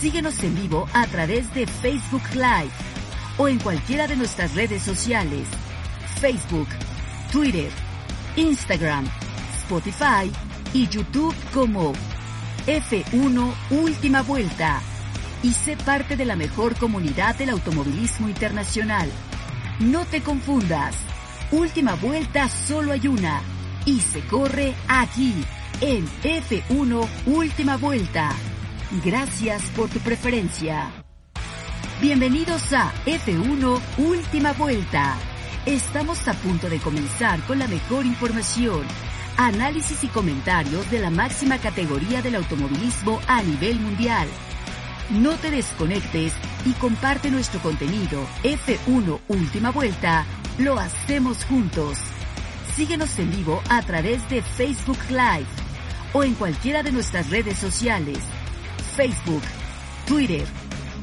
Síguenos en vivo a través de Facebook Live o en cualquiera de nuestras redes sociales. Facebook, Twitter, Instagram, Spotify y YouTube como F1 Última Vuelta. Y sé parte de la mejor comunidad del automovilismo internacional. No te confundas. Última Vuelta solo hay una. Y se corre aquí, en F1 Última Vuelta. Gracias por tu preferencia. Bienvenidos a F1 Última Vuelta. Estamos a punto de comenzar con la mejor información, análisis y comentarios de la máxima categoría del automovilismo a nivel mundial. No te desconectes y comparte nuestro contenido. F1 Última Vuelta. Lo hacemos juntos. Síguenos en vivo a través de Facebook Live o en cualquiera de nuestras redes sociales. Facebook, Twitter,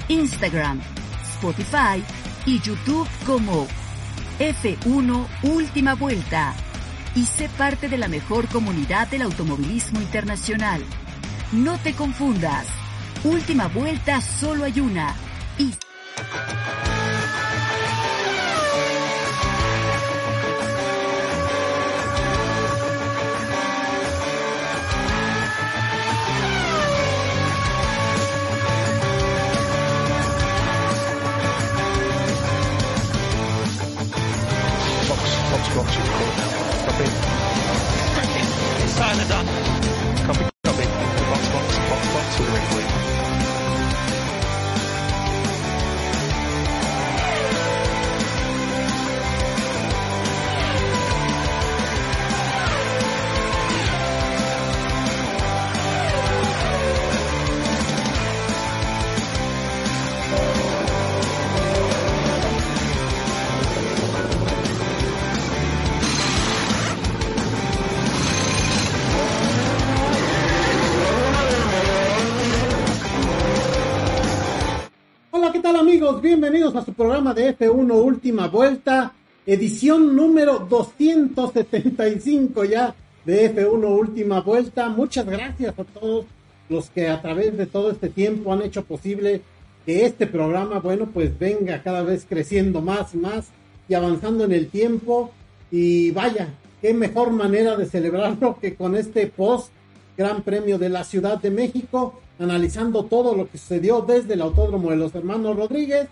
Instagram, Spotify y YouTube como F1 Última Vuelta. Y sé parte de la mejor comunidad del automovilismo internacional. No te confundas. Última Vuelta solo hay una. Y... Got you. Stop it. A su programa de F1 Última Vuelta, edición número 275 ya de F1 Última Vuelta. Muchas gracias a todos los que a través de todo este tiempo han hecho posible que este programa, bueno, pues venga cada vez creciendo más y más y avanzando en el tiempo. Y vaya, qué mejor manera de celebrarlo que con este post Gran Premio de la Ciudad de México analizando todo lo que sucedió desde el Autódromo de los Hermanos Rodríguez.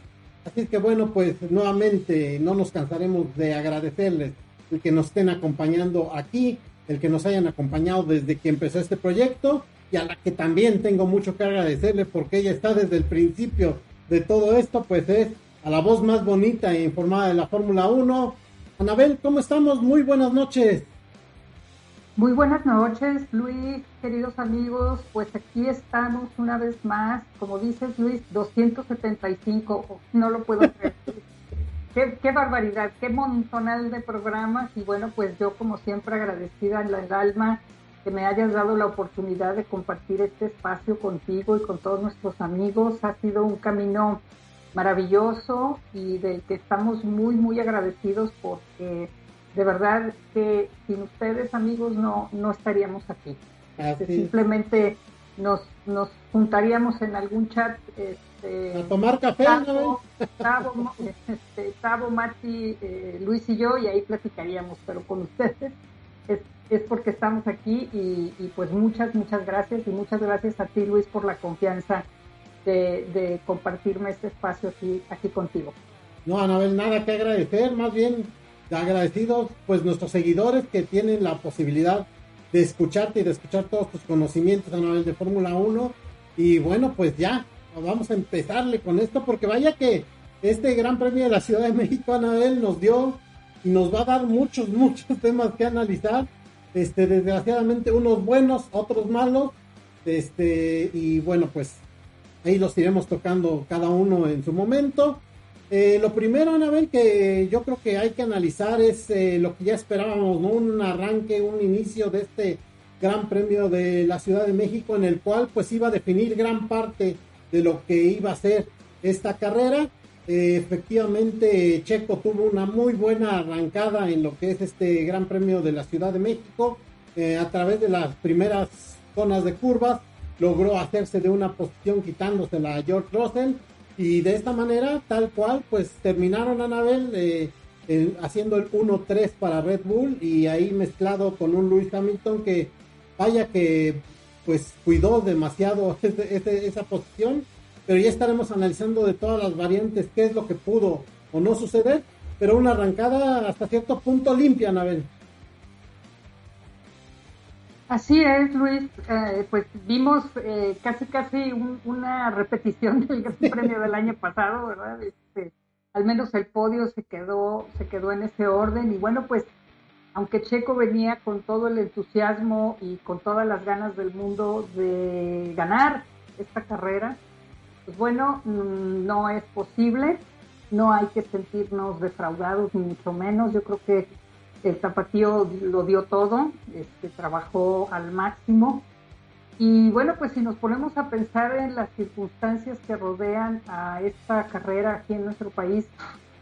Así que bueno, pues nuevamente no nos cansaremos de agradecerles el que nos estén acompañando aquí, el que nos hayan acompañado desde que empezó este proyecto y a la que también tengo mucho que agradecerle porque ella está desde el principio de todo esto, pues es a la voz más bonita e informada de la Fórmula 1. Anabel, ¿cómo estamos? Muy buenas noches. Muy buenas noches, Luis, queridos amigos. Pues aquí estamos una vez más, como dices, Luis, 275. No lo puedo creer. qué, barbaridad, qué montonal de programas. Y bueno, pues yo, como siempre, agradecida en el alma que me hayas dado la oportunidad de compartir este espacio contigo y con todos nuestros amigos. Ha sido un camino maravilloso y del que estamos muy, muy agradecidos porque de verdad que sin ustedes, amigos, no, no estaríamos aquí. Simplemente nos, nos juntaríamos en algún chat. Este, a tomar café, Tavo, este, Mati, eh, Luis y yo, y ahí platicaríamos, pero con ustedes es, es porque estamos aquí y, y, pues muchas, muchas gracias y muchas gracias a ti, Luis, por la confianza de, de compartirme este espacio aquí, aquí contigo. No, Anabel, nada que agradecer, más bien agradecidos pues nuestros seguidores que tienen la posibilidad de escucharte y de escuchar todos tus conocimientos a nivel de Fórmula 1 y bueno pues ya vamos a empezarle con esto porque vaya que este Gran Premio de la Ciudad de México Anabel nos dio y nos va a dar muchos muchos temas que analizar. Este desgraciadamente unos buenos otros malos. Este y bueno pues ahí los iremos tocando cada uno en su momento eh, lo primero, Anabel, que yo creo que hay que analizar es eh, lo que ya esperábamos, ¿no? Un arranque, un inicio de este Gran Premio de la Ciudad de México, en el cual pues iba a definir gran parte de lo que iba a ser esta carrera. Eh, efectivamente, Checo tuvo una muy buena arrancada en lo que es este Gran Premio de la Ciudad de México, a través de las primeras zonas de curvas. logró hacerse de una posición quitándosela a George Russell y de esta manera, tal cual, pues terminaron Anabel eh, haciendo el 1-3 para Red Bull y ahí mezclado con un Lewis Hamilton que vaya que pues cuidó demasiado esa posición, pero ya estaremos analizando de todas las variantes qué es lo que pudo o no suceder, pero una arrancada hasta cierto punto limpia, Anabel. Así es, Luis. Eh, pues vimos eh, casi casi una repetición del Gran Premio del año pasado, ¿verdad? Este, al menos el podio se quedó se quedó en ese orden y bueno, pues aunque Checo venía con todo el entusiasmo y con todas las ganas del mundo de ganar esta carrera, pues bueno, mm, no es posible, no hay que sentirnos defraudados ni mucho menos. Yo creo que el tapatío lo dio todo, este, trabajó al máximo. Y bueno, pues si nos ponemos a pensar en las circunstancias que rodean a esta carrera aquí en nuestro país,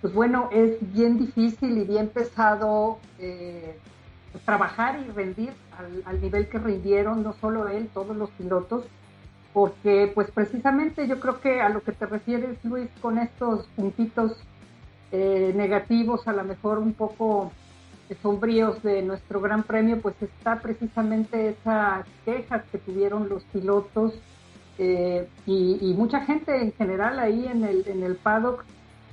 pues bueno, es bien difícil y bien pesado eh, trabajar y rendir al, al, nivel que rindieron, no solo él, todos los pilotos, porque pues precisamente yo creo que a lo que te refieres, Luis, con estos puntitos eh, negativos, a lo mejor un poco sombríos de nuestro Gran Premio, pues está precisamente esas quejas que tuvieron los pilotos eh, y, mucha gente en general ahí en el, en el paddock,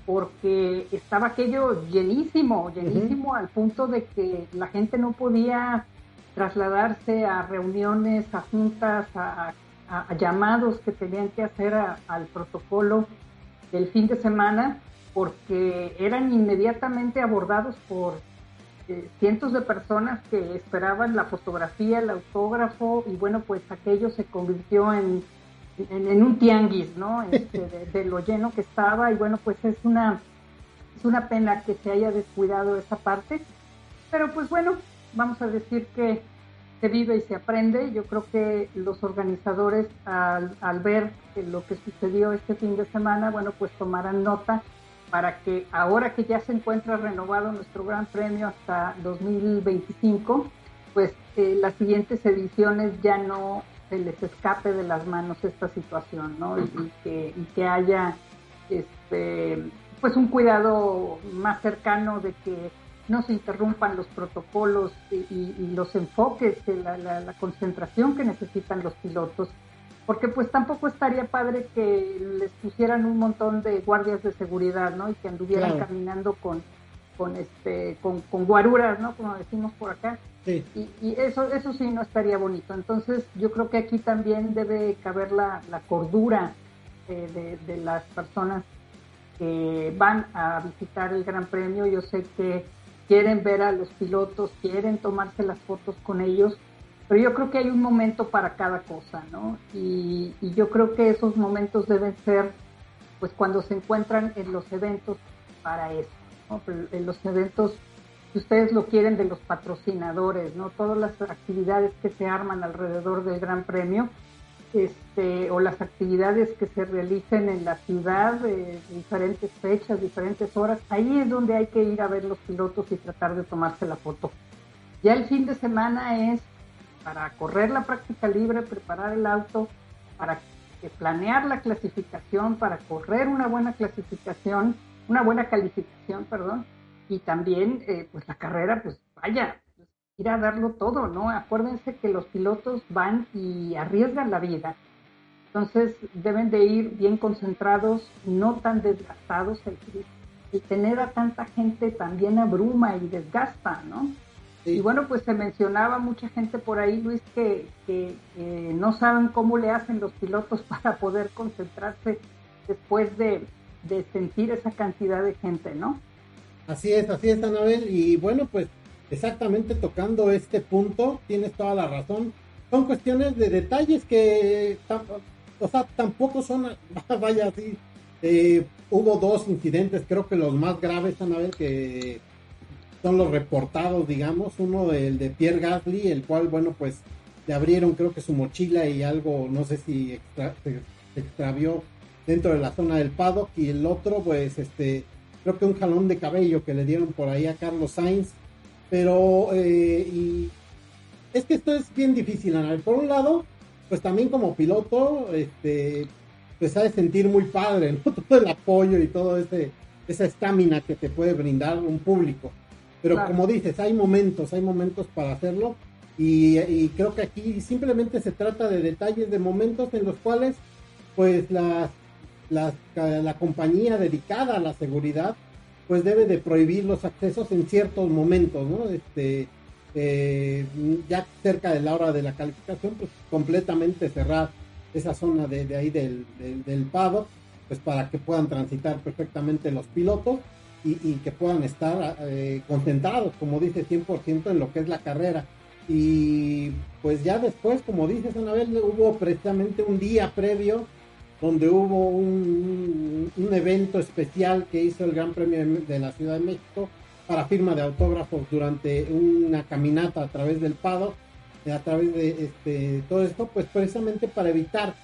porque estaba aquello llenísimo, llenísimo al punto de que la gente no podía trasladarse a reuniones, a juntas, a, llamados que tenían que hacer al protocolo del fin de semana, porque eran inmediatamente abordados por eh, cientos de personas que esperaban la fotografía, el autógrafo, y bueno, pues aquello se convirtió en, en, un tianguis, ¿no? Este, de, lo lleno que estaba, y bueno, pues es una, es una pena que se haya descuidado esa parte, pero pues bueno, vamos a decir que se vive y se aprende. Yo creo que los organizadores al, al ver lo que sucedió este fin de semana, bueno, pues tomarán nota para que ahora que ya se encuentra renovado nuestro Gran Premio hasta 2025, pues eh, las siguientes ediciones ya no se les escape de las manos esta situación, ¿no? Y, que, y que haya este, pues un cuidado más cercano de que no se interrumpan los protocolos y, los enfoques, la, la concentración que necesitan los pilotos porque pues tampoco estaría padre que les pusieran un montón de guardias de seguridad, ¿no? Y que anduvieran caminando con, con este, con, guaruras, ¿no? Como decimos por acá. Sí. Y, eso, eso sí no estaría bonito. Entonces yo creo que aquí también debe caber la, cordura eh, de, de las personas que van a visitar el Gran Premio. Yo sé que quieren ver a los pilotos, quieren tomarse las fotos con ellos, pero yo creo que hay un momento para cada cosa, ¿no? Y, yo creo que esos momentos deben ser, pues, cuando se encuentran en los eventos para eso, ¿no? En los eventos, si ustedes lo quieren, de los patrocinadores, ¿no? Todas las actividades que se arman alrededor del Gran Premio, este, o las actividades que se realicen en la ciudad, de diferentes fechas, diferentes horas, ahí es donde hay que ir a ver los pilotos y tratar de tomarse la foto. Ya el fin de semana es para correr la práctica libre, preparar el auto, para planear la clasificación, para correr una buena clasificación, una buena calificación, perdón, y también eh, pues la carrera, pues vaya, ir a darlo todo, ¿no? Acuérdense que los pilotos van y arriesgan la vida. Entonces deben de ir bien concentrados, no tan desgastados. El, el tener a tanta gente también abruma y desgasta, ¿no? Y bueno, pues se mencionaba mucha gente por ahí, Luis, que, no saben cómo le hacen los pilotos para poder concentrarse después de, sentir esa cantidad de gente, ¿no? Así es, así es, Anabel. Y bueno, pues exactamente tocando este punto, tienes toda la razón. Son cuestiones de detalles que, o sea, tampoco son, vaya así. Eh, hubo dos incidentes, creo que los más graves, Anabel, que son los reportados, digamos, uno el de Pierre Gasly, el cual, bueno, pues le abrieron creo que su mochila y algo, no sé si se, extravió dentro de la zona del paddock y el otro, pues, este, creo que un jalón de cabello que le dieron por ahí a Carlos Sainz, pero, eh, y es que esto es bien difícil, Ana. Por un lado, pues también como piloto, este, pues ha sentir muy padre, ¿no? Todo el apoyo y todo ese, esa estamina que te puede brindar un público. Pero como dices, hay momentos, hay momentos para hacerlo. Y, creo que aquí simplemente se trata de detalles, de momentos en los cuales pues la, la compañía dedicada a la seguridad pues debe de prohibir los accesos en ciertos momentos, ¿no? Este, eh, ya cerca de la hora de la calificación, pues completamente cerrar esa zona de, ahí del, del, pues para que puedan transitar perfectamente los pilotos y, que puedan estar eh, concentrados, como dice, 100% en lo que es la carrera. Y pues ya después, como dices, Anabel, hubo precisamente un día previo donde hubo un, evento especial que hizo el Gran Premio de la Ciudad de México para firma de autógrafos durante una caminata a través del Pado, a través de este, todo esto, pues precisamente para evitar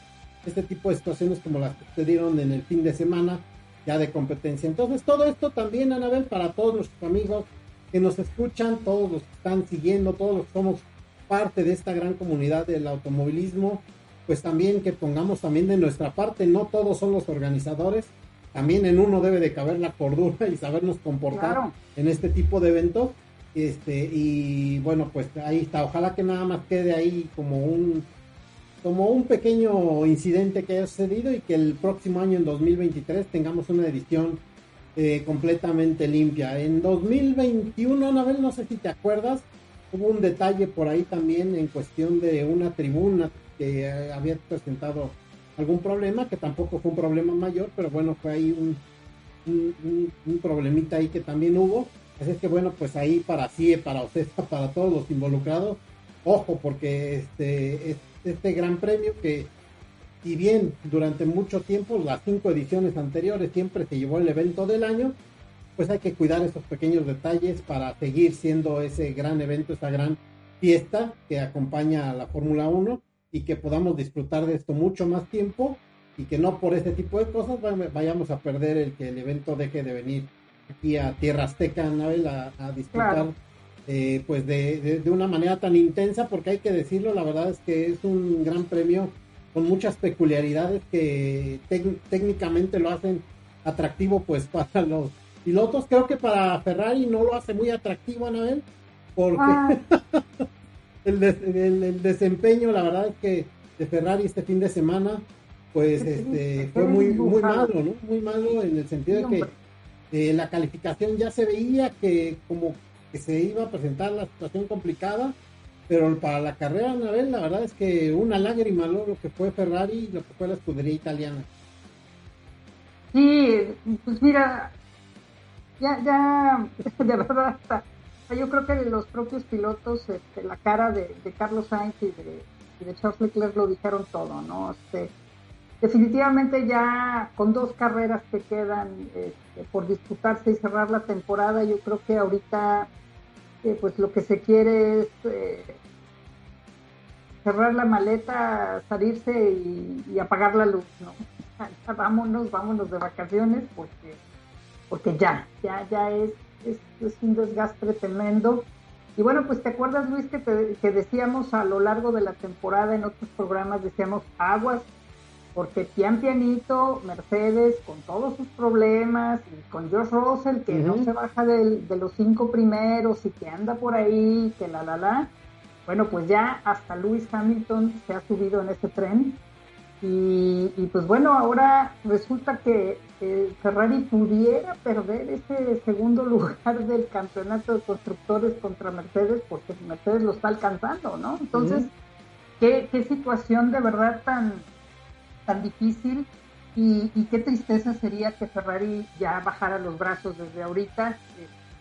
este tipo de situaciones como las que se dieron en el fin de semana ya de competencia. Entonces todo esto también, Anabel, para todos nuestros amigos que nos escuchan, todos los que están siguiendo, todos los que somos parte de esta gran comunidad del automovilismo, pues también que pongamos también de nuestra parte, no todos son los organizadores, también en uno debe de caber la cordura y sabernos comportar en este tipo de eventos. Este, y bueno, pues ahí está, ojalá que nada más quede ahí como un como un pequeño incidente que haya sucedido y que el próximo año en 2023 tengamos una edición eh, completamente limpia. En 2021, Anabel, no sé si te acuerdas, hubo un detalle por ahí también en cuestión de una tribuna que había presentado algún problema, que tampoco fue un problema mayor, pero bueno, fue ahí un, un, problemita ahí que también hubo. Así es que bueno, pues ahí para CIE, para OCESA, para todos los involucrados, ojo, porque este, este gran premio que, si bien durante mucho tiempo, las cinco ediciones anteriores, siempre se llevó el evento del año, pues hay que cuidar esos pequeños detalles para seguir siendo ese gran evento, esa gran fiesta que acompaña a la Fórmula 1 y que podamos disfrutar de esto mucho más tiempo y que no por ese tipo de cosas vayamos a perder el que el evento deje de venir aquí a Tierra Azteca, Anabel, a, disfrutar eh, pues de, de, una manera tan intensa, porque hay que decirlo, la verdad es que es un gran premio con muchas peculiaridades que técnicamente lo hacen atractivo pues para los pilotos. Creo que para Ferrari no lo hace muy atractivo, Anabel, porque ah. el, desempeño, la verdad es que de Ferrari este fin de semana, pues este, fue muy, muy malo, ¿no? Muy malo en el sentido de que eh, la calificación ya se veía que como que se iba a presentar la situación complicada, pero para la carrera, Anabel, la verdad es que una lágrima lo que fue Ferrari y lo que fue la escudería italiana. Sí, pues mira, ya, ya, de verdad, yo creo que los propios pilotos, este, la cara de, Carlos Sainz y de, Charles Leclerc lo dijeron todo, ¿no? Este, definitivamente ya con dos carreras que quedan este, por disputarse y cerrar la temporada, yo creo que ahorita eh, pues lo que se quiere es eh, cerrar la maleta, salirse y, apagar la luz, ¿no? vámonos, vámonos de vacaciones porque, porque ya, ya, ya es es, un desgaste tremendo. Y bueno, pues te acuerdas Luis que, que decíamos a lo largo de la temporada en otros programas, decíamos aguas, porque pian pianito, Mercedes con todos sus problemas, y con George Russell que no se baja de los cinco primeros y que anda por ahí, que la la la. Bueno, pues ya hasta Lewis Hamilton se ha subido en ese tren y, pues bueno, ahora resulta que Ferrari pudiera perder ese segundo lugar del campeonato de constructores contra Mercedes porque Mercedes lo está alcanzando, ¿no? Entonces, ¿qué, situación de verdad tan, tan difícil y, qué tristeza sería que Ferrari ya bajara los brazos desde ahorita.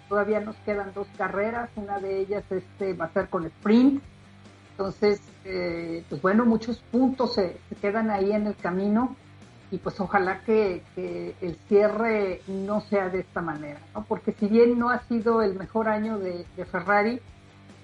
Todavía nos quedan dos carreras, una de ellas este, va a ser con sprint entonces, eh, pues bueno, muchos puntos se, quedan ahí en el camino y pues ojalá que, el cierre no sea de esta manera, ¿no? Porque si bien no ha sido el mejor año de, Ferrari,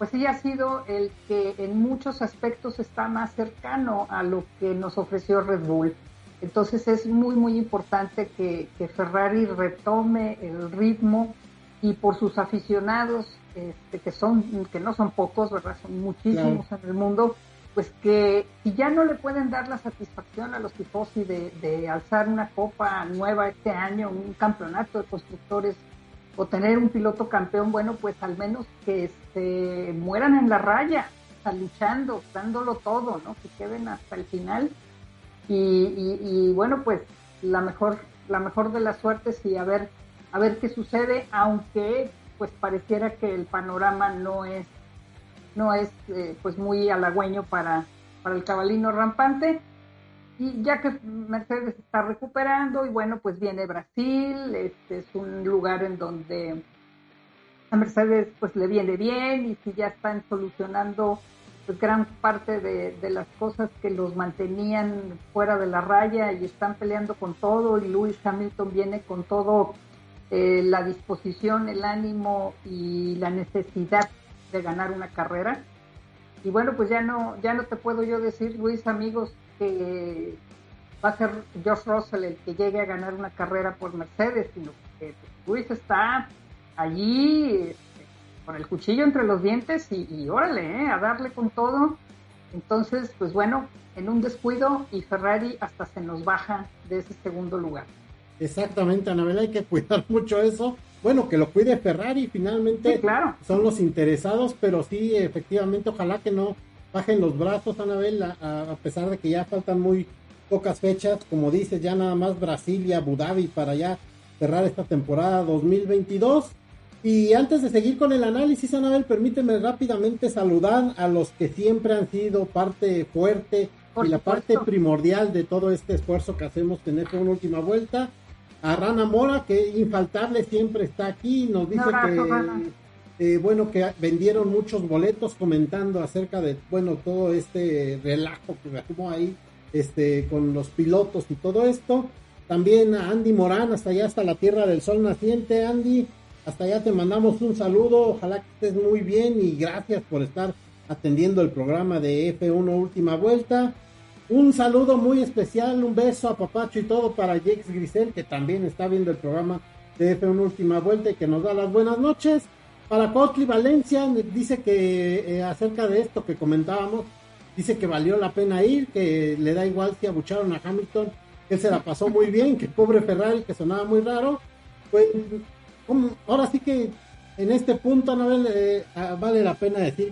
pues sí ha sido el que en muchos aspectos está más cercano a lo que nos ofreció Red Bull. Entonces es muy, muy importante que, que Ferrari retome el ritmo y por sus aficionados este, que son que no son pocos, ¿verdad? Son muchísimos en el mundo, pues que si ya no le pueden dar la satisfacción a los tifosi de, de alzar una copa nueva este año, un campeonato de constructores o tener un piloto campeón, bueno, pues al menos que se mueran en la raya, luchando, dándolo todo, ¿no? Que queden hasta el final. Y, bueno, pues la mejor, la mejor de las suertes y a ver, a ver qué sucede, aunque pues pareciera que el panorama no es, no es eh, pues muy halagüeño para, para el cabalino rampante. Y ya que Mercedes está recuperando, y bueno, pues viene Brasil, este es un lugar en donde a Mercedes pues le viene bien y si ya están solucionando pues, gran parte de, las cosas que los mantenían fuera de la raya y están peleando con todo y Lewis Hamilton viene con todo eh, la disposición, el ánimo y la necesidad de ganar una carrera. Y bueno, pues ya no, ya no te puedo yo decir, Luis, amigos, que va a ser George Russell el que llegue a ganar una carrera por Mercedes, sino que Luis está allí este, con el cuchillo entre los dientes y, órale, ¿eh? a darle con todo. Entonces, pues bueno, en un descuido y Ferrari hasta se nos baja de ese segundo lugar. Exactamente, Anabel, hay que cuidar mucho eso. Bueno, que lo cuide Ferrari, finalmente claro. son los interesados, pero sí, efectivamente, ojalá que no bajen los brazos, Anabel, a, pesar de que ya faltan muy pocas fechas, como dices, ya nada más Brasil y Abu Dhabi para ya cerrar esta temporada 2022. Y antes de seguir con el análisis, Anabel, permíteme rápidamente saludar a los que siempre han sido parte fuerte y la parte primordial de todo este esfuerzo que hacemos en esta última vuelta. A Rana Mora, que infaltable siempre está aquí, nos dice que eh, bueno, que vendieron muchos boletos comentando acerca de, bueno, todo este relajo que hubo ahí, este, con los pilotos y todo esto. También a Andy Morán, hasta allá, hasta la Tierra del Sol Naciente, Andy, hasta allá te mandamos un saludo, ojalá que estés muy bien y gracias por estar atendiendo el programa de F1 Última Vuelta. Un saludo muy especial, un beso a Papacho y todo para Jakes Grisel, que también está viendo el programa de F1 Última Vuelta y que nos da las buenas noches. Para Cotli Valencia dice que eh, acerca de esto que comentábamos, dice que valió la pena ir, que le da igual si abucharon a Hamilton, que se la pasó muy bien, que pobre Ferrari, que sonaba muy raro. Pues ahora sí que en este punto no vale, ah, vale la pena decir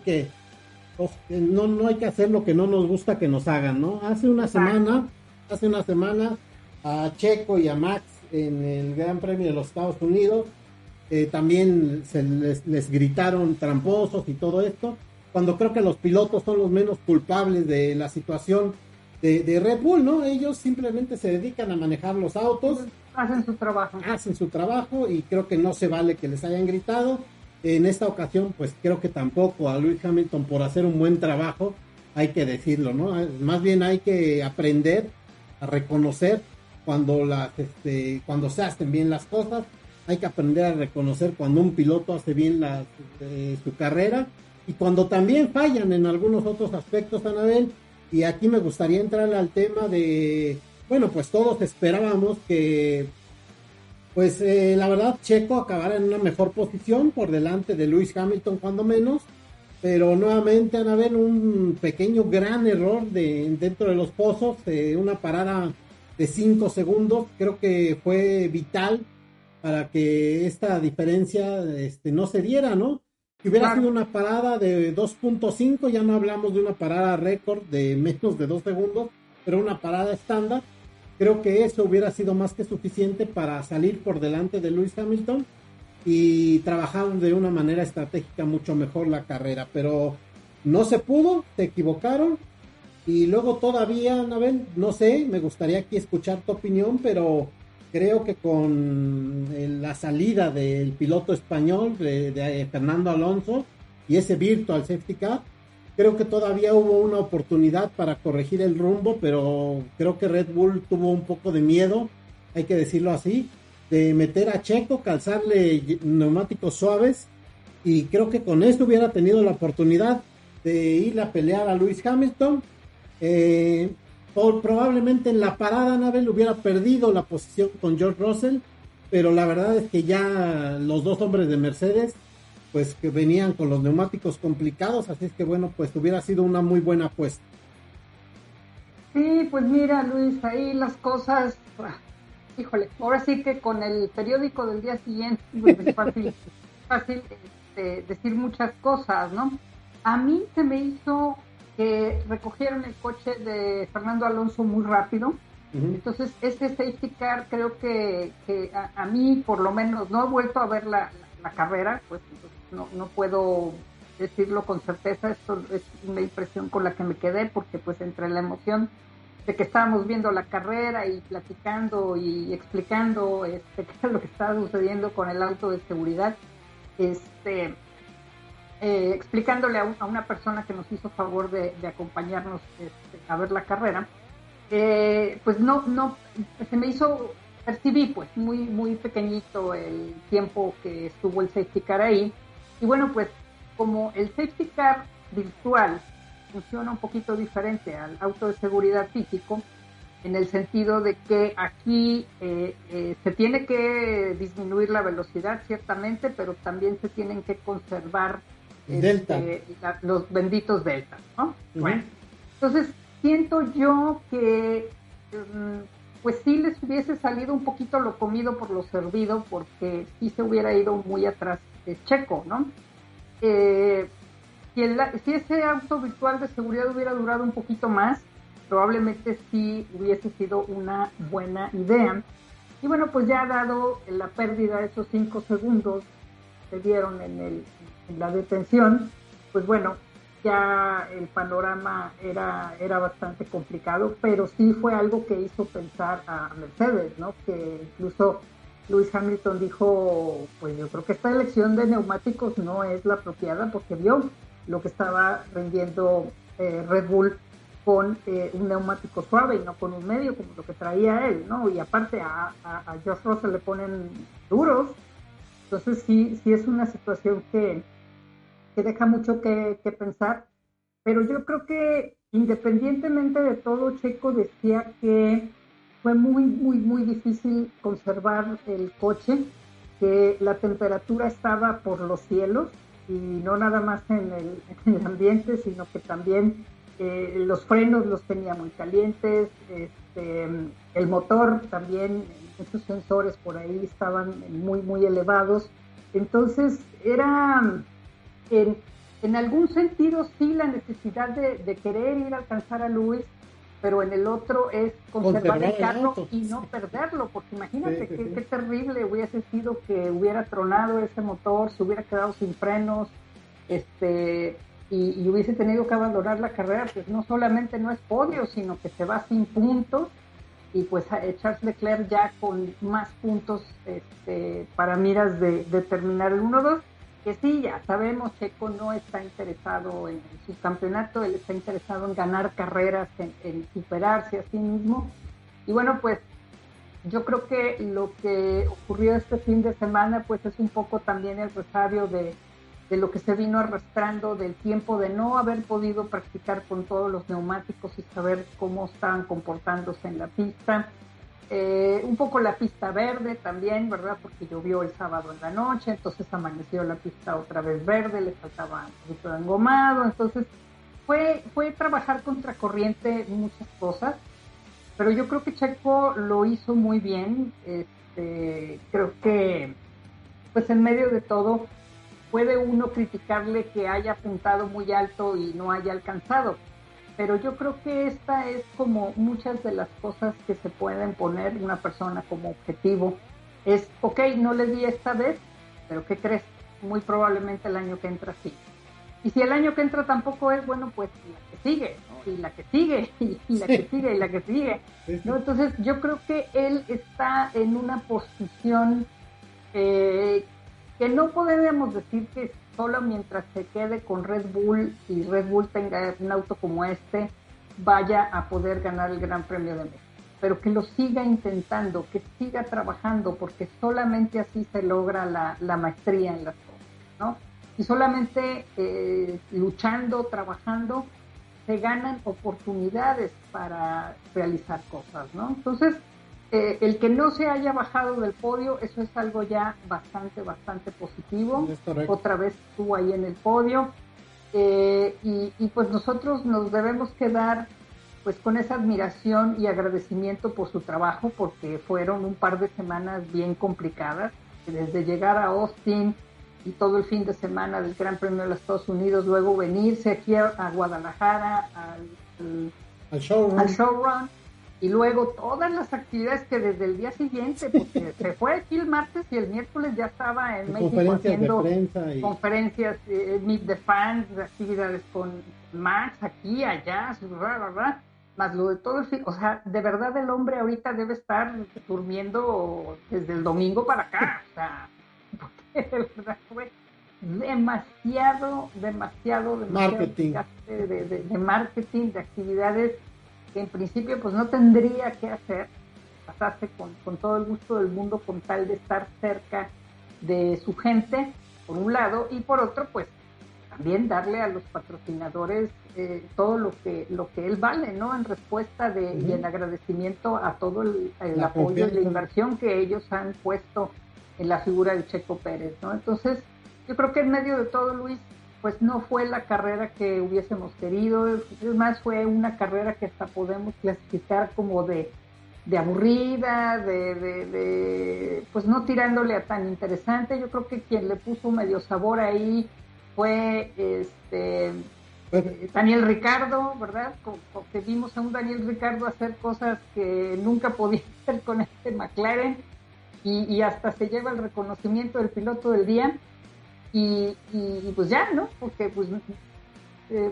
oh, que no, no hay que hacer lo que no nos gusta que nos hagan, ¿no? Hace una semana, hace una semana a Checo y a Max en el Gran Premio de los Estados Unidos eh, también se les, gritaron tramposos y todo esto, cuando creo que los pilotos son los menos culpables de la situación de, Red Bull, ¿no? Ellos simplemente se dedican a manejar los autos. Hacen su trabajo. Hacen su trabajo y creo que no se vale que les hayan gritado. En esta ocasión, pues creo que tampoco a Lewis Hamilton por hacer un buen trabajo, hay que decirlo, ¿no? Más bien hay que aprender a reconocer cuando, las, este, cuando se hacen bien las cosas hay que aprender a reconocer cuando un piloto hace bien la, eh, su carrera y cuando también fallan en algunos otros aspectos, Anabel. Y aquí me gustaría entrar al tema de, bueno, pues todos esperábamos que, pues eh, la verdad, Checo acabara en una mejor posición por delante de Lewis Hamilton, cuando menos. Pero nuevamente, Anabel, un pequeño gran error de, dentro de los pozos, eh, una parada de 5 segundos, creo que fue vital para que esta diferencia este, no se diera, ¿no? Si hubiera sido una parada de 2.5, ya no hablamos de una parada récord de menos de 2 segundos, pero una parada estándar, creo que eso hubiera sido más que suficiente para salir por delante de Lewis Hamilton y trabajar de una manera estratégica mucho mejor la carrera, pero no se pudo, se equivocaron y luego todavía, Anabel, no sé, me gustaría aquí escuchar tu opinión, pero creo que con la salida del piloto español, de, Fernando Alonso, y ese virtual safety car, creo que todavía hubo una oportunidad para corregir el rumbo, pero creo que Red Bull tuvo un poco de miedo, hay que decirlo así, de meter a Checo, calzarle neumáticos suaves, y creo que con esto hubiera tenido la oportunidad de ir a pelear a Lewis Hamilton. Eh, probablemente en la parada Navel hubiera perdido la posición con George Russell, pero la verdad es que ya los dos hombres de Mercedes, pues que venían con los neumáticos complicados, así es que bueno, pues hubiera sido una muy buena apuesta. Sí, pues mira, Luis, ahí las cosas, híjole, ahora sí que con el periódico del día siguiente pues, es fácil, fácil este, decir muchas cosas, ¿no? A mí se me hizo que recogieron el coche de Fernando Alonso muy rápido. Entonces, ese safety car creo que, a, mí, por lo menos, no he vuelto a ver la, carrera, pues no, no puedo decirlo con certeza, esto es una impresión con la que me quedé, porque pues entre la emoción de que estábamos viendo la carrera y platicando y explicando este, qué es lo que estaba sucediendo con el auto de seguridad, este, eh, explicándole a, una persona que nos hizo favor de, acompañarnos este, a ver la carrera, eh, pues no, no, se me hizo, percibí pues muy, muy pequeñito el tiempo que estuvo el safety car ahí, y bueno, pues como el safety car virtual funciona un poquito diferente al auto de seguridad físico, en el sentido de que aquí eh, se tiene que disminuir la velocidad, ciertamente, pero también se tienen que conservar este, los benditos deltas, ¿no? Bueno, entonces siento yo que mm, pues sí les hubiese salido un poquito lo comido por lo servido, porque sí se hubiera ido muy atrás de Checo, ¿no? Eh, si, si ese auto virtual de seguridad hubiera durado un poquito más, probablemente sí hubiese sido una buena idea. Y bueno, pues ya dado la pérdida de esos cinco segundos que dieron en, el, la detención, pues bueno, ya el panorama era, era bastante complicado, pero sí fue algo que hizo pensar a Mercedes, ¿no? Que incluso Luis Hamilton dijo, pues yo creo que esta elección de neumáticos no es la apropiada porque vio lo que estaba rendiendo eh, Red Bull con eh, un neumático suave y no con un medio como lo que traía él, ¿no? Y aparte a, a, Josh Russell le ponen duros, entonces sí, sí es una situación que, que deja mucho que, que pensar, pero yo creo que independientemente de todo, Checo decía que fue muy, muy, muy difícil conservar el coche, que la temperatura estaba por los cielos y no nada más en el, ambiente, sino que también eh, los frenos los tenía muy calientes, este, el motor también, muchos sensores por ahí estaban muy, muy elevados. Entonces era, en, en algún sentido, sí la necesidad de, de querer ir a alcanzar a Luis, pero en el otro es conservar, el carro y no perderlo, porque imagínate qué, terrible hubiese sido que hubiera tronado ese motor, se hubiera quedado sin frenos, este y, hubiese tenido que abandonar la carrera, pues no solamente no es podio, sino que se va sin puntos y pues Charles Leclerc ya con más puntos este, para miras de, de terminar el 1-2 que sí, ya sabemos, Checo no está interesado en su campeonato, él está interesado en ganar carreras, en, superarse a sí mismo. Y bueno, pues yo creo que lo que ocurrió este fin de semana, pues es un poco también el resabio de, de lo que se vino arrastrando del tiempo de no haber podido practicar con todos los neumáticos y saber cómo estaban comportándose en la pista eh, un poco la pista verde también, ¿verdad? Porque llovió el sábado en la noche, entonces amaneció la pista otra vez verde, le faltaba un poquito de engomado, entonces fue, fue trabajar contracorriente muchas cosas, pero yo creo que Checo lo hizo muy bien, este, creo que pues en medio de todo puede uno criticarle que haya apuntado muy alto y no haya alcanzado, pero yo creo que esta es como muchas de las cosas que se pueden poner una persona como objetivo. Es, ok, no le di esta vez, pero ¿qué crees? Muy probablemente el año que entra sí. Y si el año que entra tampoco es, bueno, pues la que sigue, y la que sigue, y la que sigue, y la que sigue. ¿no? Entonces yo creo que él está en una posición eh, que no podemos decir que solo mientras se quede con Red Bull y Red Bull tenga un auto como este, vaya a poder ganar el Gran Premio de México. Pero que lo siga intentando, que siga trabajando, porque solamente así se logra la, maestría en las cosas, ¿no? Y solamente eh, luchando, trabajando, se ganan oportunidades para realizar cosas, ¿no? Entonces, eh, el que no se haya bajado del podio, eso es algo ya bastante, bastante positivo. Otra vez estuvo ahí en el podio. Eh, y, pues nosotros nos debemos quedar pues con esa admiración y agradecimiento por su trabajo, porque fueron un par de semanas bien complicadas, desde llegar a Austin y todo el fin de semana del Gran Premio de los Estados Unidos, luego venirse aquí a, Guadalajara al, al, showrun. Y luego todas las actividades que desde el día siguiente, porque se fue aquí el martes y el miércoles ya estaba en México haciendo conferencias, eh, meet the fans, actividades con Max aquí, allá, más lo de todo o sea, de verdad el hombre ahorita debe estar durmiendo desde el domingo para acá, o sea, de verdad fue demasiado, demasiado, demasiado marketing. De, de, marketing, de actividades que en principio pues no tendría que hacer, pasarse con, con todo el gusto del mundo con tal de estar cerca de su gente, por un lado, y por otro, pues también darle a los patrocinadores eh, todo lo que lo que él vale, ¿no? En respuesta de, y en agradecimiento a todo el, apoyo y la inversión que ellos han puesto en la figura de Checo Pérez, ¿no? Entonces, yo creo que en medio de todo, Luis, pues no fue la carrera que hubiésemos querido, es más, fue una carrera que hasta podemos clasificar como de, de aburrida, de, de, pues no tirándole a tan interesante. Yo creo que quien le puso medio sabor ahí fue este Daniel Ricardo, ¿verdad? Que vimos a un Daniel Ricardo hacer cosas que nunca podía hacer con este McLaren y, hasta se lleva el reconocimiento del piloto del día y, pues ya, ¿no? Porque pues eh,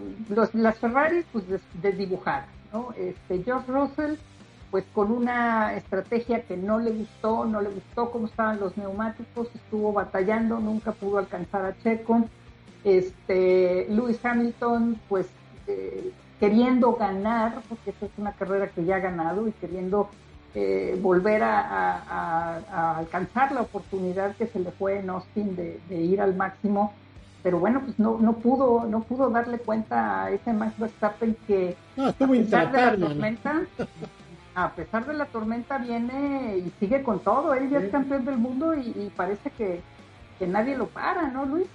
las Ferraris pues desdibujadas, ¿no? Este, George Russell pues con una estrategia que no le gustó, no le gustó cómo estaban los neumáticos, estuvo batallando, nunca pudo alcanzar a Checo este, Lewis Hamilton, pues eh, queriendo ganar, porque esta es una carrera que ya ha ganado y queriendo eh, volver a, alcanzar la oportunidad que se le fue en Austin de, ir al máximo, pero bueno, pues no, no pudo, no pudo darle cuenta a ese Max Verstappen que a pesar de la tormenta, a pesar de la tormenta viene y sigue con todo, él ya es campeón del mundo y, parece que, que nadie lo para, ¿no, Luis?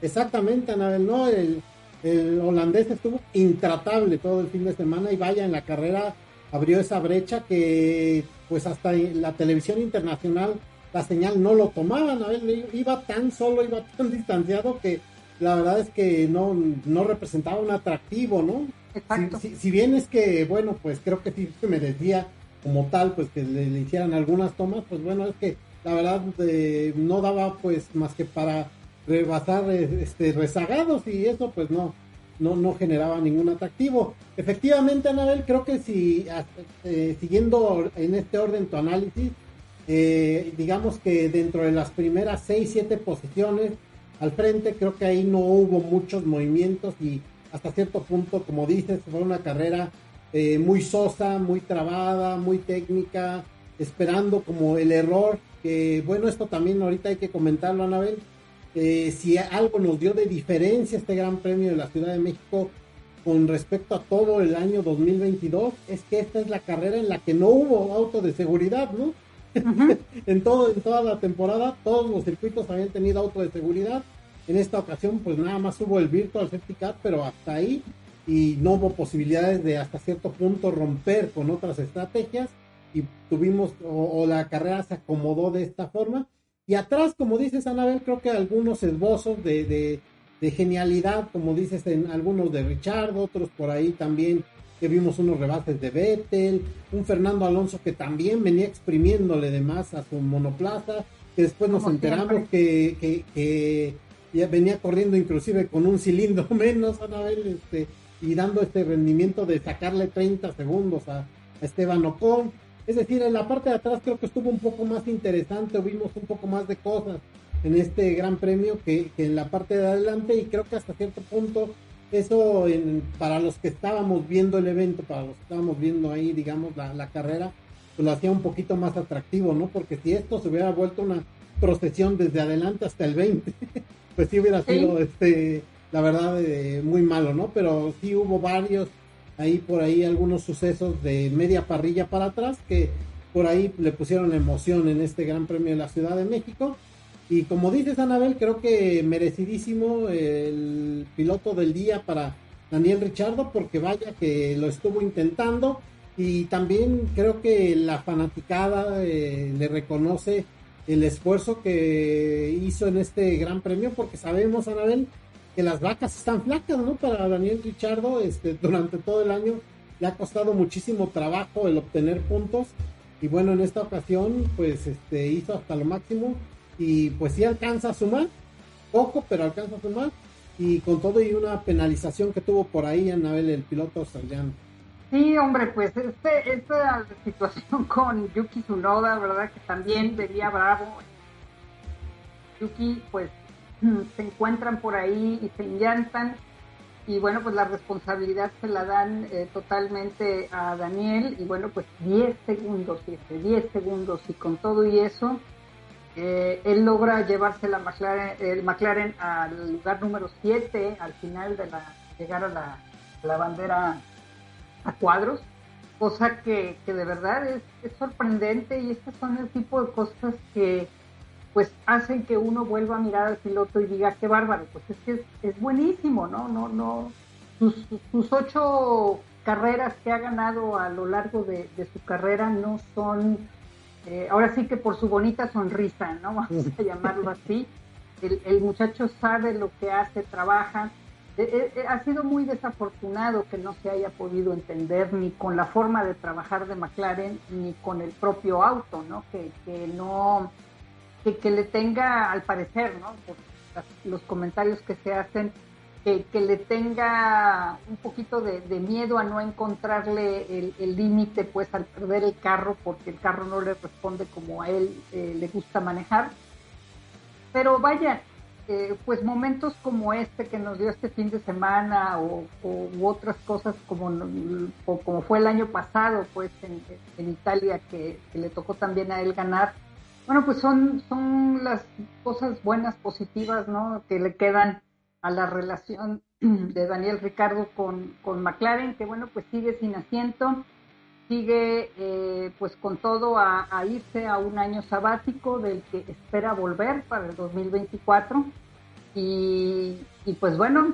Exactamente, Anabel, no, el, holandés estuvo intratable todo el fin de semana y vaya en la carrera abrió esa brecha que pues hasta la televisión internacional la señal no lo tomaba, Anabel iba tan solo, iba tan distanciado que la verdad es que no, no representaba un atractivo, ¿no? Exacto. Si, bien es que, bueno, pues creo que sí me decía como tal, pues que le, hicieran algunas tomas, pues bueno, es que la verdad eh, no daba pues más que para rebasar este, rezagados y eso pues no, no, no generaba ningún atractivo. Efectivamente, Anabel, creo que si eh, siguiendo en este orden tu análisis, eh, digamos que dentro de las primeras 6, 7 posiciones al frente, creo que ahí no hubo muchos movimientos y hasta cierto punto, como dices, fue una carrera eh, muy sosa, muy trabada, muy técnica, esperando como el error, que bueno, esto también ahorita hay que comentarlo, Anabel, eh, si algo nos dio de diferencia este Gran Premio de la Ciudad de México con respecto a todo el año 2022, es que esta es la carrera en la que no hubo auto de seguridad, ¿no? en, todo, en toda la temporada, todos los circuitos habían tenido auto de seguridad. En esta ocasión, pues nada más hubo el Virtual Safety Car, pero hasta ahí, y no hubo posibilidades de hasta cierto punto romper con otras estrategias, y tuvimos, o la carrera se acomodó de esta forma y atrás, como dices, Anabel, creo que algunos esbozos de, genialidad, como dices, en algunos de Richard, otros por ahí también, que vimos unos rebases de Vettel, un Fernando Alonso que también venía exprimiéndole de más a su monoplaza, que después nos enteramos que, que, ya venía corriendo inclusive con un cilindro menos, Anabel, este, y dando este rendimiento de sacarle 30 segundos a, a Esteban Ocon es decir, en la parte de atrás creo que estuvo un poco más interesante, vimos un poco más de cosas en este gran premio que, en la parte de adelante y creo que hasta cierto punto eso para los que estábamos viendo el evento, para los que estábamos viendo ahí, digamos, la, carrera, pues lo hacía un poquito más atractivo, ¿no? Porque si esto se hubiera vuelto una procesión desde adelante hasta el 20, pues sí hubiera sido, este, la verdad, eh, muy malo, ¿no? Pero sí hubo varios ahí por ahí algunos sucesos de media parrilla para atrás que por ahí le pusieron emoción en este Gran Premio de la Ciudad de México. Y como dices, Anabel, creo que merecidísimo el piloto del día para Daniel Richardo, porque vaya que lo estuvo intentando y también creo que la fanaticada eh, le reconoce el esfuerzo que hizo en este gran premio, porque sabemos, Anabel, que las vacas están flacas, ¿no? Para Daniel Richardo, este, durante todo el año le ha costado muchísimo trabajo el obtener puntos y bueno, en esta ocasión pues este hizo hasta lo máximo y pues sí alcanza a sumar, poco, pero alcanza a sumar y con todo y una penalización que tuvo por ahí Anabel, el piloto australiano. Sí, hombre, pues este, esta situación con Yuki Tsunoda, ¿verdad? Que también venía bravo. Yuki, pues, se encuentran por ahí y se enllantan. Y bueno, pues la responsabilidad se la dan eh, totalmente a Daniel. Y bueno, pues 10 segundos, 10 segundos. Y con todo y eso, eh, él logra llevarse la McLaren, el McLaren al lugar número 7 al final de la llegar a la, la bandera a cuadros, cosa que, que de verdad es, es, sorprendente y estas son el tipo de cosas que pues hacen que uno vuelva a mirar al piloto y diga qué bárbaro, pues es que es, buenísimo, ¿no? No, no, sus, ocho carreras que ha ganado a lo largo de, su carrera no son, eh, ahora sí que por su bonita sonrisa, ¿no? Vamos a llamarlo así. El, muchacho sabe lo que hace, trabaja, eh, eh, ha sido muy desafortunado que no se haya podido entender ni con la forma de trabajar de McLaren ni con el propio auto, ¿no? Que, que no, que, que, le tenga, al parecer, ¿no? Por los comentarios que se hacen, que, que le tenga un poquito de, de, miedo a no encontrarle el límite, pues al perder el carro, porque el carro no le responde como a él eh, le gusta manejar. Pero vaya, eh, pues momentos como este que nos dio este fin de semana o, o u otras cosas como, o, como fue el año pasado pues en, en Italia que, que, le tocó también a él ganar bueno pues son son las cosas buenas positivas no que le quedan a la relación de Daniel Ricardo con, con McLaren que bueno pues sigue sin asiento sigue eh, pues con todo a, irse a un año sabático del que espera volver para el 2024 y, y pues bueno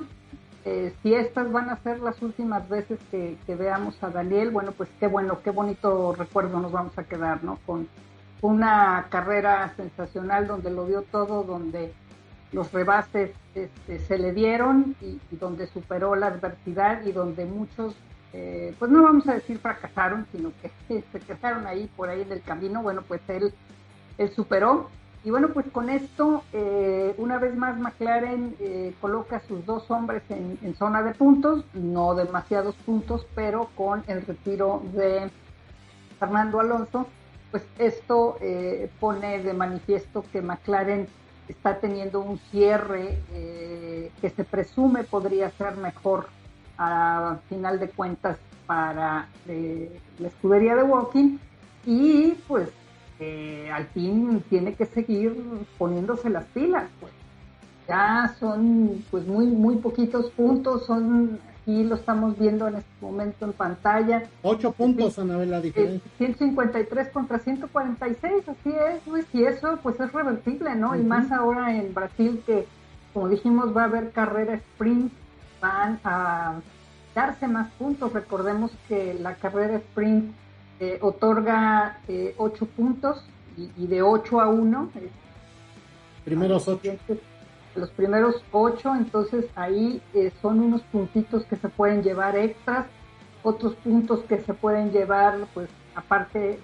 eh, si estas van a ser las últimas veces que, que, veamos a Daniel bueno pues qué bueno qué bonito recuerdo nos vamos a quedar no con una carrera sensacional donde lo dio todo donde los rebases este, se le dieron y, donde superó la adversidad y donde muchos eh, pues no vamos a decir fracasaron, sino que se quedaron ahí por ahí en el camino. Bueno, pues él, él superó. Y bueno, pues con esto, eh, una vez más McLaren eh, coloca a sus dos hombres en, en, zona de puntos, no demasiados puntos, pero con el retiro de Fernando Alonso, pues esto eh, pone de manifiesto que McLaren está teniendo un cierre eh, que se presume podría ser mejor a final de cuentas para eh, la escudería de Walking. Y pues eh, al fin tiene que seguir poniéndose las pilas pues. Ya son pues muy muy poquitos puntos son aquí lo estamos viendo en este momento en pantalla ocho puntos Anabel la diferencia 153 contra 146 así es Luis y eso pues es revertible no uh -huh. y más ahora en Brasil que como dijimos va a haber carrera sprint van a darse más puntos. Recordemos que la carrera sprint eh, otorga eh, 8 puntos y, y, de 8 a 1. Eh, primeros 8. Los primeros 8, entonces ahí eh, son unos puntitos que se pueden llevar extras, otros puntos que se pueden llevar, pues aparte,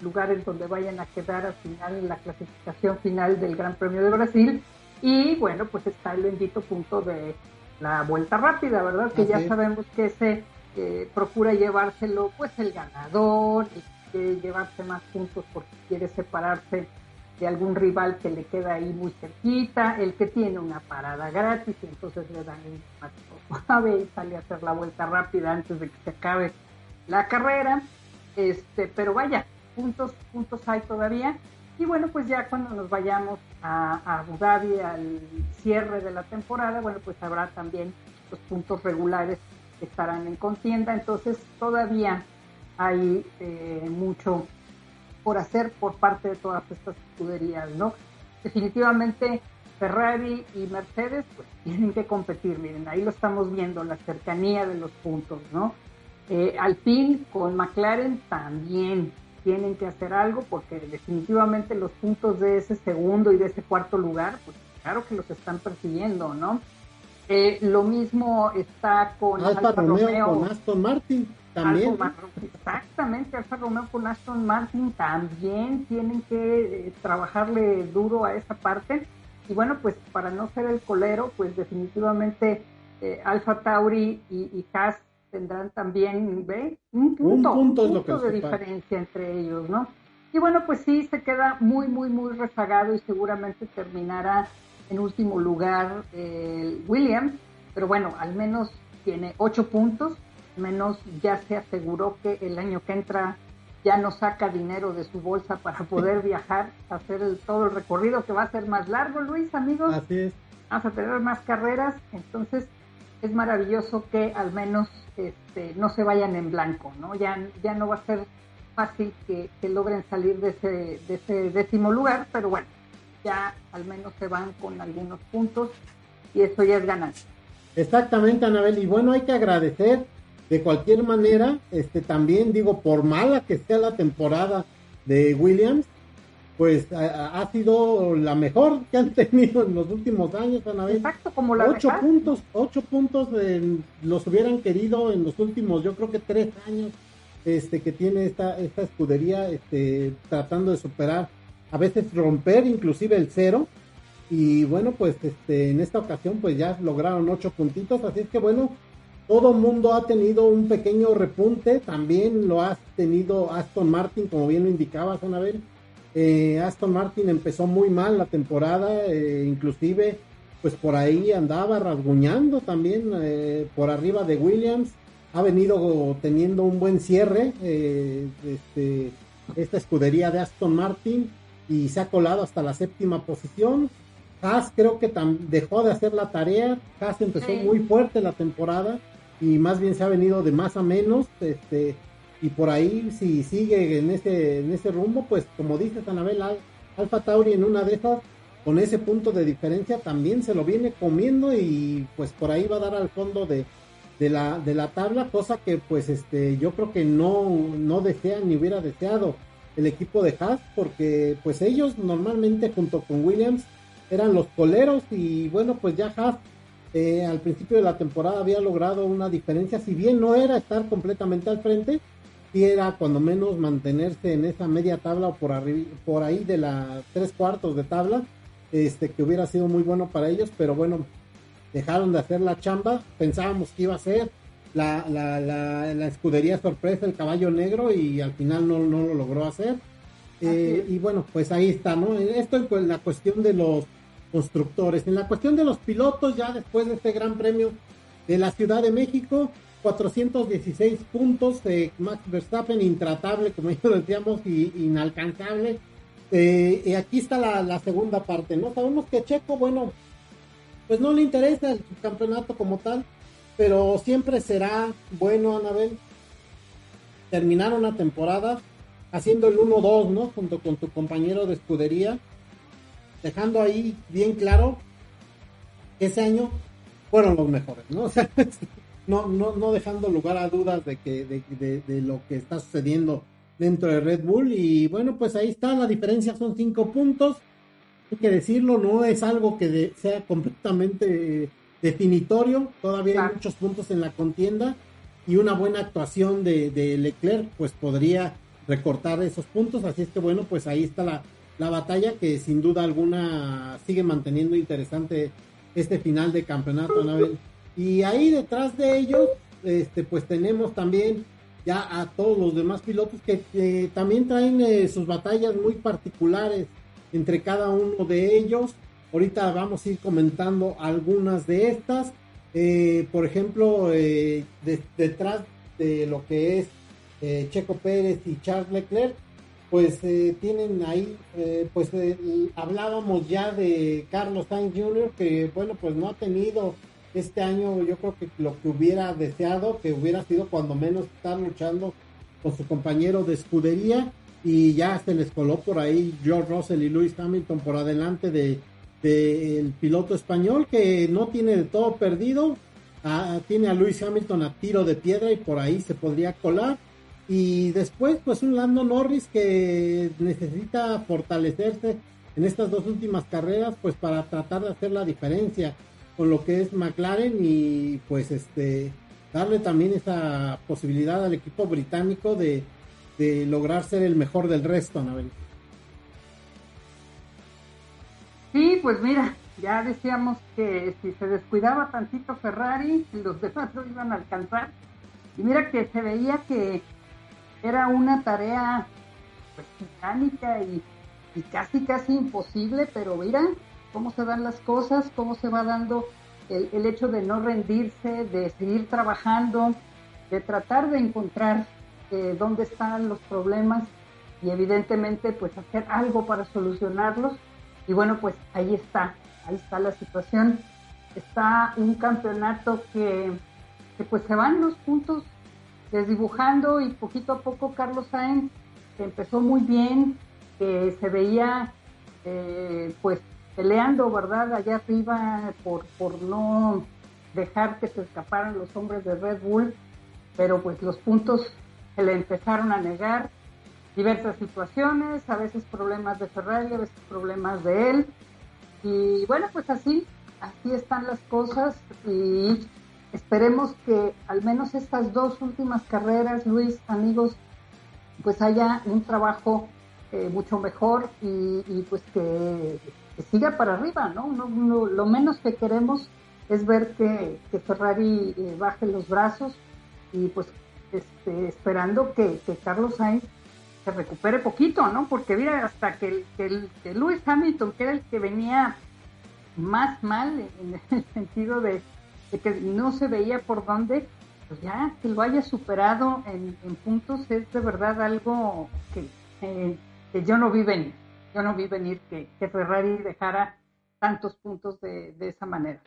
lugares donde vayan a quedar al final en la clasificación final del Gran Premio de Brasil. Y bueno, pues está el bendito punto de la vuelta rápida, ¿verdad? Que ya sabemos que se eh, procura llevárselo, pues el ganador, y quiere llevarse más puntos porque quiere separarse de algún rival que le queda ahí muy cerquita, el que tiene una parada gratis, y entonces le dan un paso suave y sale a hacer la vuelta rápida antes de que se acabe la carrera. Este, pero vaya, puntos, puntos hay todavía. Y bueno, pues ya cuando nos vayamos a, a, Abu Dhabi al cierre de la temporada, bueno, pues habrá también los puntos regulares que estarán en contienda. Entonces todavía hay eh, mucho por hacer por parte de todas estas escuderías, ¿no? Definitivamente Ferrari y Mercedes pues tienen que competir, miren, ahí lo estamos viendo, la cercanía de los puntos, ¿no? Eh, Alpine con McLaren también tienen que hacer algo porque definitivamente los puntos de ese segundo y de ese cuarto lugar, pues claro que los están persiguiendo, ¿no? Eh, lo mismo está con Alfa, Romeo, con Aston Martin también. exactamente, Alfa Romeo con Aston Martin también tienen que eh, trabajarle duro a esa parte. Y bueno, pues para no ser el colero, pues definitivamente eh, Alfa Tauri y, y Haas tendrán también ¿ve? un punto, un punto, de diferencia entre ellos, ¿no? Y bueno, pues sí, se queda muy, muy, muy rezagado y seguramente terminará en último lugar el Williams, pero bueno, al menos tiene ocho puntos, menos ya se aseguró que el año que entra ya no saca dinero de su bolsa para poder viajar, hacer todo el recorrido que va a ser más largo, Luis, amigos. Así es. Vamos a tener más carreras, entonces es maravilloso que al menos este, no se vayan en blanco, ¿no? Ya, ya no va a ser fácil que, logren salir de ese, de ese décimo lugar, pero bueno, ya al menos se van con algunos puntos y eso ya es ganancia. Exactamente, Anabel, y bueno, hay que agradecer de cualquier manera, este también digo, por mala que sea la temporada de Williams, pues ha, sido la mejor que han tenido en los últimos años, Anabel. Exacto, como la Ocho puntos, ocho puntos los hubieran querido en los últimos, yo creo que tres años, este, que tiene esta, esta escudería, este, tratando de superar, a veces romper inclusive el cero, y bueno, pues este, en esta ocasión pues ya lograron ocho puntitos, así es que bueno, todo mundo ha tenido un pequeño repunte, también lo ha tenido Aston Martin, como bien lo indicabas, Anabel, eh, Aston Martin empezó muy mal la temporada, eh, inclusive pues por ahí andaba rasguñando también eh, por arriba de Williams. Ha venido teniendo un buen cierre este, esta escudería de Aston Martin y se ha colado hasta la séptima posición. Haas creo que dejó de hacer la tarea. Haas empezó muy fuerte la temporada y más bien se ha venido de más a menos. Este, y por ahí si sigue en ese, en ese rumbo, pues como dice Anabel, Alfa Tauri en una de esas, con ese punto de diferencia, también se lo viene comiendo y pues por ahí va a dar al fondo de, de, la, de la tabla, cosa que pues este yo creo que no, no desean ni hubiera deseado el equipo de Haas, porque pues ellos normalmente junto con Williams eran los coleros y bueno pues ya Haas eh, al principio de la temporada había logrado una diferencia, si bien no era estar completamente al frente, era cuando menos mantenerse en esa media tabla o por, por ahí de la tres cuartos de tabla, este, que hubiera sido muy bueno para ellos, pero bueno, dejaron de hacer la chamba, pensábamos que iba a ser la, la, la, escudería sorpresa, el caballo negro, y al final no, no lo logró hacer. Eh, y bueno, pues ahí está, ¿no? Esto en pues, la cuestión de los constructores. En la cuestión de los pilotos, ya después de este gran premio de la Ciudad de México, 416 puntos, de Max Verstappen intratable, como ya decíamos, y inalcanzable. Eh, y aquí está la, segunda parte, ¿no? Sabemos que Checo, bueno, pues no le interesa el campeonato como tal, pero siempre será bueno, Anabel, terminar una temporada haciendo el 1-2, ¿no? Junto con tu compañero de escudería, dejando ahí bien claro que ese año fueron los mejores, ¿no? O sea, no, no, no dejando lugar a dudas de, que, de, de, lo que está sucediendo dentro de Red Bull. Y bueno, pues ahí está, la diferencia son cinco puntos. Hay que decirlo, no es algo que sea completamente definitorio. Todavía hay muchos puntos en la contienda y una buena actuación de, de, Leclerc pues podría recortar esos puntos. Así es que bueno, pues ahí está la, la batalla que sin duda alguna sigue manteniendo interesante este final de campeonato. Y ahí detrás de ellos, este, pues tenemos también ya a todos los demás pilotos que también traen eh, sus batallas muy particulares entre cada uno de ellos. Ahorita vamos a ir comentando algunas de estas. Eh, por ejemplo, eh, detrás de lo que es Checo Pérez y Charles Leclerc, pues tienen ahí, pues hablábamos ya de Carlos Sainz Jr., que bueno, pues no ha tenido este año yo creo que lo que hubiera deseado, que hubiera sido cuando menos estar luchando con su compañero de escudería y ya se les coló por ahí George Russell y Lewis Hamilton por adelante de, del piloto español que no tiene de todo perdido. Ah, tiene a Lewis Hamilton a tiro de piedra y por ahí se podría colar. Y después, pues un Lando Norris que necesita fortalecerse en estas dos últimas carreras, pues para tratar de hacer la diferencia con lo que es McLaren y pues este darle también esa posibilidad al equipo británico de, de lograr ser el mejor del resto, Anabel. Sí, pues mira, ya decíamos que si se descuidaba tantito Ferrari, los demás no iban a alcanzar. Y mira que se veía que era una tarea pues, titánica y, y casi casi imposible, pero mira cómo se dan las cosas, cómo se va dando el, el, hecho de no rendirse, de seguir trabajando, de tratar de encontrar eh, dónde están los problemas y evidentemente pues hacer algo para solucionarlos. Y bueno, pues ahí está, ahí está la situación. Está un campeonato que, que pues se van los puntos desdibujando y poquito a poco Carlos Sainz empezó muy bien, que se veía eh, pues peleando, ¿verdad? Allá arriba por, por no dejar que se escaparan los hombres de Red Bull, pero pues los puntos se le empezaron a negar, diversas situaciones, a veces problemas de Ferrari, a veces problemas de él, y bueno, pues así, así están las cosas y esperemos que al menos estas dos últimas carreras, Luis, amigos, pues haya un trabajo eh, mucho mejor y, pues que, siga para arriba, ¿no? No, Lo menos que queremos es ver que, Ferrari eh, baje los brazos y pues este, esperando que, que, Carlos Sainz se recupere poquito, ¿no? Porque mira, hasta que, que, Lewis Hamilton, que era el que venía más mal en el sentido de de que no se veía por dónde, pues ya que lo haya superado en, puntos es de verdad algo que, eh, que, yo no vi venir. Yo no vi venir que, que Ferrari dejara tantos puntos de, de, esa manera.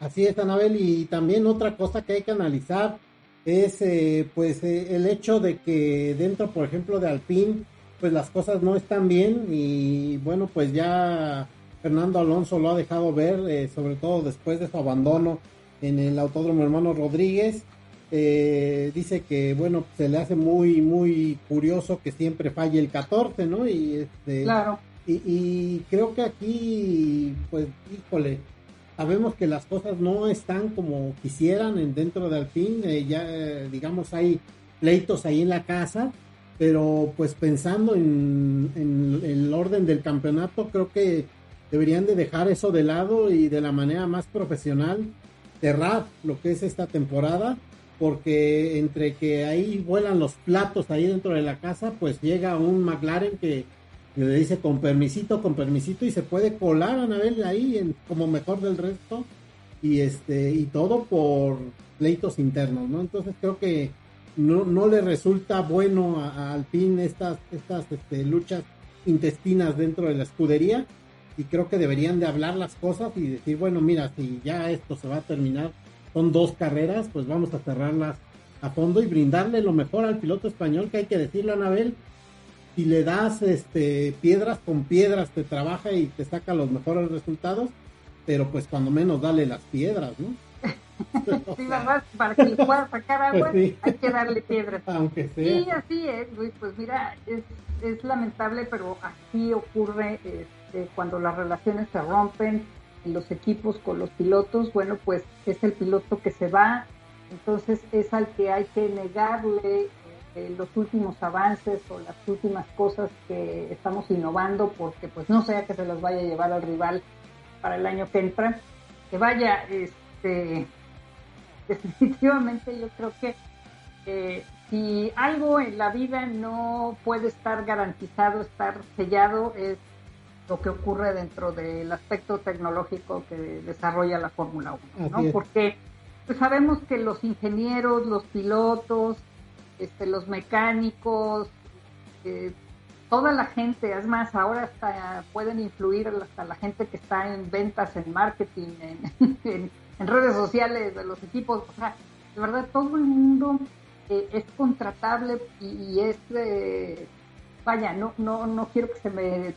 Así es, Anabel, y también otra cosa que hay que analizar es eh, pues eh, el hecho de que dentro, por ejemplo, de Alpine, pues las cosas no están bien y bueno, pues ya Fernando Alonso lo ha dejado ver, eh, sobre todo después de su abandono en el Autódromo Hermano Rodríguez. Eh, dice que, bueno, se le hace muy, muy curioso que siempre falle el 14, ¿no? Y, este, claro. y, y creo que aquí, pues, híjole, sabemos que las cosas no están como quisieran en, dentro de Alpine, eh, ya, digamos, hay pleitos ahí en la casa, pero pues pensando en, en, el orden del campeonato, creo que deberían de dejar eso de lado y de la manera más profesional cerrar lo que es esta temporada, porque entre que ahí vuelan los platos ahí dentro de la casa, pues llega un McLaren que, le dice con permisito, con permisito y se puede colar a Anabel ahí en, como mejor del resto y este y todo por pleitos internos, ¿no? Entonces creo que no, no le resulta bueno a, a Alpine estas estas este, luchas intestinas dentro de la escudería y creo que deberían de hablar las cosas y decir, bueno, mira, si ya esto se va a terminar, son dos carreras, pues vamos a cerrarlas a fondo y brindarle lo mejor al piloto español, que hay que decirle a Anabel, si le das este piedras con piedras te trabaja y te saca los mejores resultados, pero pues cuando menos dale las piedras, ¿no? sí, ¿verdad? Para que le pueda sacar agua sí. hay que darle piedras. Aunque sea. Sí, así es, Luis. Pues mira, es, es lamentable, pero así ocurre este, cuando las relaciones se rompen en los equipos con los pilotos. Bueno, pues es el piloto que se va, entonces es al que hay que negarle eh, los últimos avances o las últimas cosas que estamos innovando, porque pues no sea que se las vaya a llevar al rival para el año que entra. Que vaya, este definitivamente yo creo que eh, si algo en la vida no puede estar garantizado, estar sellado, es lo que ocurre dentro del aspecto tecnológico que desarrolla la Fórmula 1, ¿no? Porque pues sabemos que los ingenieros, los pilotos, este, los mecánicos, eh, toda la gente, es más, ahora hasta pueden influir hasta la gente que está en ventas, en marketing, en, en en redes sociales de los equipos, o sea, de verdad todo el mundo eh, es contratable y, y es, eh, vaya, no, no, no quiero que se me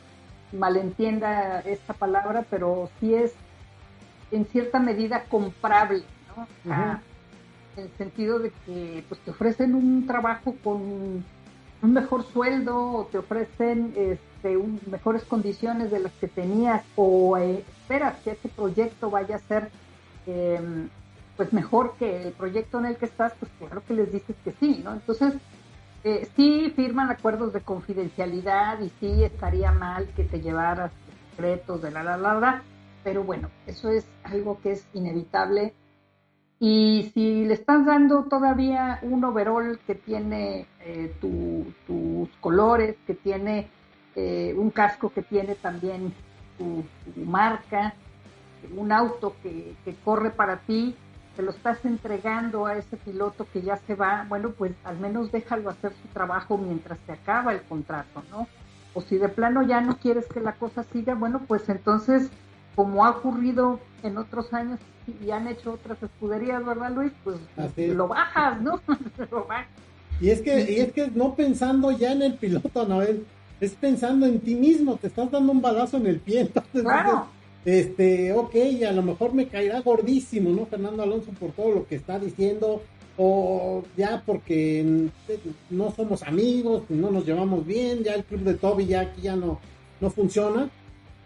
malentienda esta palabra, pero sí es en cierta medida comprable, ¿no? en el sentido de que pues, te ofrecen un trabajo con un mejor sueldo o te ofrecen este, mejores condiciones de las que tenías o eh, esperas que ese proyecto vaya a ser em, pues mejor que el proyecto en el que estás, pues claro que les dices que sí, ¿no? Entonces, eh, sí firman acuerdos de confidencialidad y sí estaría mal que te llevaras secretos de la la la la, pero bueno, eso es algo que es inevitable. Y si le estás dando todavía un overall que tiene eh, tus colores, que tiene eh, un casco que tiene también tu, marca, un auto que corre para ti, te lo estás entregando a ese piloto que ya se va, bueno, pues al menos déjalo hacer su trabajo mientras se acaba el contrato, ¿no? O si de plano ya no quieres que la cosa siga, bueno, pues entonces, como ha ocurrido en otros años y han hecho otras escuderías, ¿verdad, Luis? Pues lo bajas, ¿no? lo bajas. Y es que, y es que no pensando ya en el piloto, Anabel, es pensando en ti mismo, te estás dando un balazo en el pie, entonces claro este, ok, a lo mejor me caerá gordísimo, ¿no? Fernando Alonso por todo lo que está diciendo, o ya porque no somos amigos, no nos llevamos bien, ya el club de Toby ya aquí ya no, no funciona,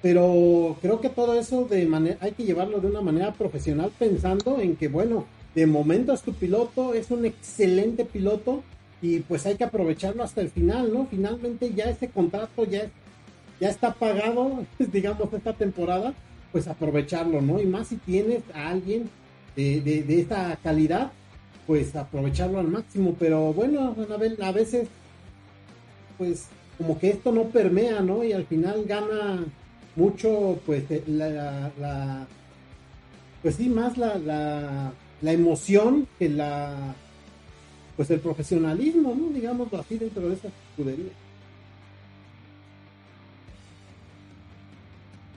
pero creo que todo eso de hay que llevarlo de una manera profesional pensando en que, bueno, de momento es tu piloto, es un excelente piloto y pues hay que aprovecharlo hasta el final, ¿no? Finalmente ya ese contrato ya es ya está pagado, digamos, esta temporada, pues aprovecharlo, ¿no? Y más si tienes a alguien de, de, esta calidad, pues aprovecharlo al máximo. Pero bueno, a veces, pues como que esto no permea, ¿no? Y al final gana mucho, pues, eh, la, la pues sí, más la, la, la emoción que la, pues el profesionalismo, ¿no? Digámoslo así dentro de esa escudería.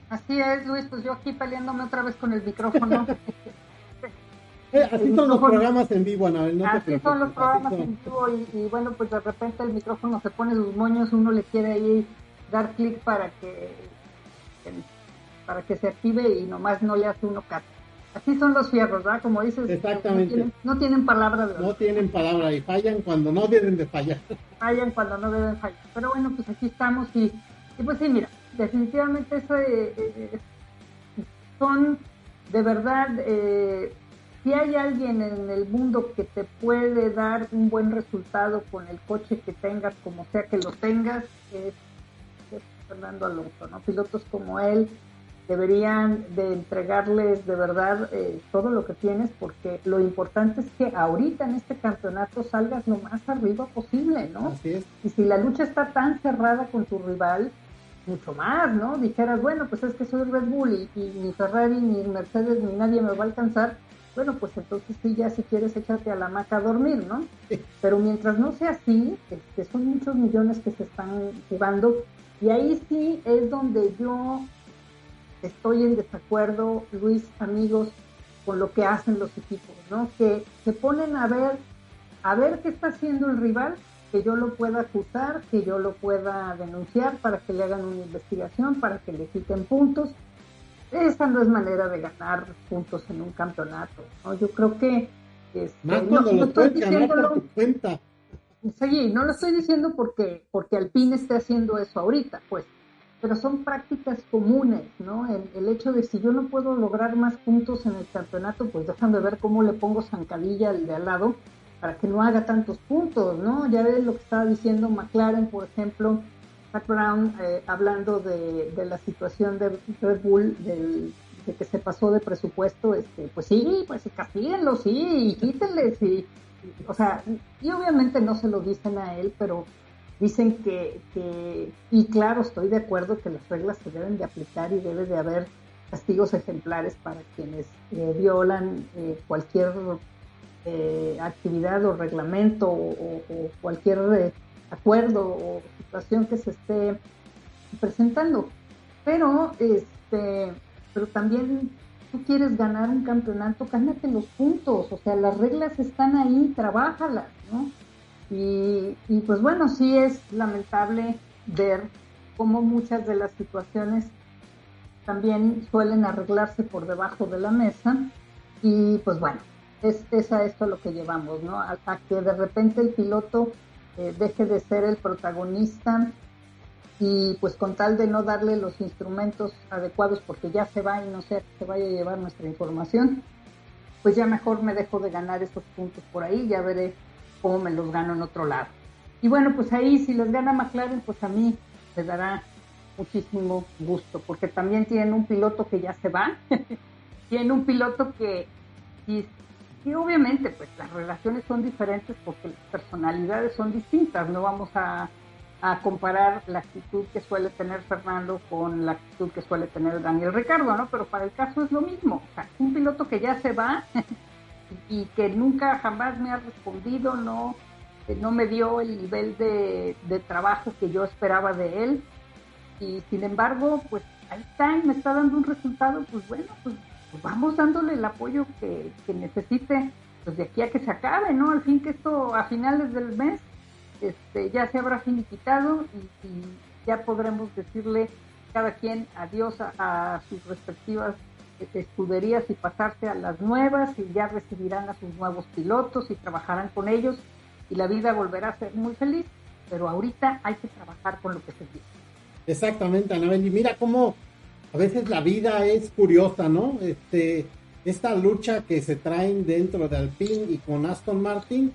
Así es, Luis, pues yo aquí peleándome otra vez con el micrófono. Eh, así son los programas en vivo, Ana. No así son los programas en vivo y, bueno, pues de repente el micrófono se pone sus moños, uno le quiere ahí dar clic para que, para que se active y nomás no le hace uno caso. Así son los fierros, ¿verdad? Como dices, Exactamente. No, tienen, palabra. No tienen palabra y fallan cuando no deben de fallar. Fallan cuando no deben fallar. Pero bueno, pues aquí estamos y, y pues sí, mira, definitivamente eso, eh, eh, son de verdad, eh, si hay alguien en el mundo que te puede dar un buen resultado con el coche que tengas, como sea que lo tengas, es, Fernando Alonso, ¿no? Pilotos como él deberían de entregarles de verdad todo lo que tienes porque lo importante es que ahorita en este campeonato salgas lo más arriba posible, ¿no? Y si la lucha está tan cerrada con tu rival, mucho más, ¿no? Dijeras, bueno, pues es que soy Red Bull y, ni Ferrari, ni Mercedes, ni nadie me va a alcanzar. Bueno, pues entonces sí, ya si quieres échate a la maca a dormir, ¿no? Pero mientras no sea así, que son muchos millones que se están jugando, y ahí sí es donde yo estoy en desacuerdo, Luis, amigos, con lo que hacen los equipos, ¿no? Que se ponen a ver, a ver qué está haciendo el rival que yo lo pueda acusar, que yo lo pueda denunciar para que le hagan una investigación, para que le quiten puntos. Esa no es manera de ganar puntos en un campeonato. ¿no? Yo creo que... Este, no, lo estoy diciendo cuenta. Sí, no lo estoy diciendo porque, porque Alpine esté haciendo eso ahorita, pues, pero son prácticas comunes, ¿no? El, el, hecho de si yo no puedo lograr más puntos en el campeonato, pues déjame ver cómo le pongo zancadilla al de al lado para que no haga tantos puntos, ¿no? Ya ves lo que estaba diciendo McLaren, por ejemplo, Pat Brown, eh, hablando de, la situación de Red Bull, de que se pasó de presupuesto, este, pues sí, pues castíguenlo, sí, y quítenles, y, o sea, y obviamente no se lo dicen a él, pero dicen que, que, y claro, estoy de acuerdo que las reglas se deben de aplicar y debe de haber castigos ejemplares para quienes eh, violan eh, cualquier eh, actividad o reglamento o, cualquier eh, acuerdo o situación que se esté presentando. Pero, este, pero también tú quieres ganar un campeonato, gánate los puntos, o sea, las reglas están ahí, trabájalas, ¿no? Y, y pues bueno, sí es lamentable ver cómo muchas de las situaciones también suelen arreglarse por debajo de la mesa y pues bueno, es, es a esto lo que llevamos, ¿no? A, que de repente el piloto eh, deje de ser el protagonista y pues con tal de no darle los instrumentos adecuados porque ya se va y no sé se vaya a llevar nuestra información, pues ya mejor me dejo de ganar esos puntos por ahí, ya veré cómo me los gano en otro lado. Y bueno, pues ahí si les gana McLaren, pues a mí me dará muchísimo gusto, porque también tienen un piloto que ya se va, tienen un piloto que, y, obviamente pues las relaciones son diferentes porque las personalidades son distintas, no vamos a, a, comparar la actitud que suele tener Fernando con la actitud que suele tener Daniel Ricardo, ¿no? Pero para el caso es lo mismo, o sea, un piloto que ya se va y que nunca jamás me ha respondido, no, no me dio el nivel de, de trabajo que yo esperaba de él, y sin embargo, pues ahí está y me está dando un resultado, pues bueno, pues, pues vamos dándole el apoyo que, necesite, pues de aquí a que se acabe, ¿no? Al fin que esto a finales del mes este, ya se habrá finiquitado y, ya podremos decirle cada quien adiós a, sus respectivas escuderías y pasarse a las nuevas y ya recibirán a sus nuevos pilotos y trabajarán con ellos y la vida volverá a ser muy feliz, pero ahorita hay que trabajar con lo que se tiene. Exactamente, Anabel. Y mira cómo a veces la vida es curiosa, ¿no? Este, esta lucha que se traen dentro de Alpine y con Aston Martin,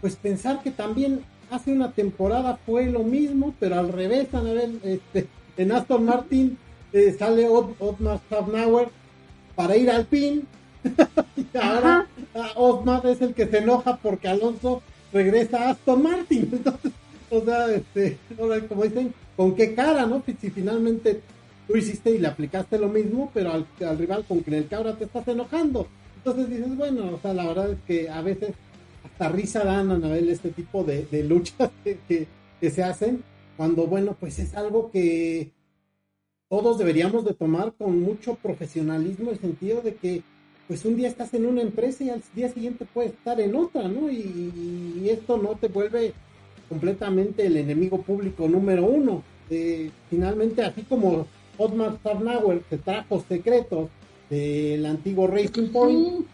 pues pensar que también hace una temporada fue lo mismo, pero al revés, Anabel, este, en Aston Martin eh, sale Otmar Safnauer para ir al Alpine. y ahora Otmar es el que se enoja porque Alonso regresa a Aston Martin. Entonces, o sea, este, como dicen, ¿con qué cara, no? Si finalmente tú hiciste y le aplicaste lo mismo, pero al, rival con el cabra te estás enojando. Entonces dices, bueno, o sea, la verdad es que a veces hasta risa dan a ver este tipo de, luchas que, se hacen, cuando, bueno, pues es algo que todos deberíamos de tomar con mucho profesionalismo, el sentido de que, pues un día estás en una empresa y al día siguiente puedes estar en otra, ¿no? Y, y esto no te vuelve completamente el enemigo público número uno. Eh, finalmente, así como Otmar Sarnauer se trajo secretos del antiguo Racing Point,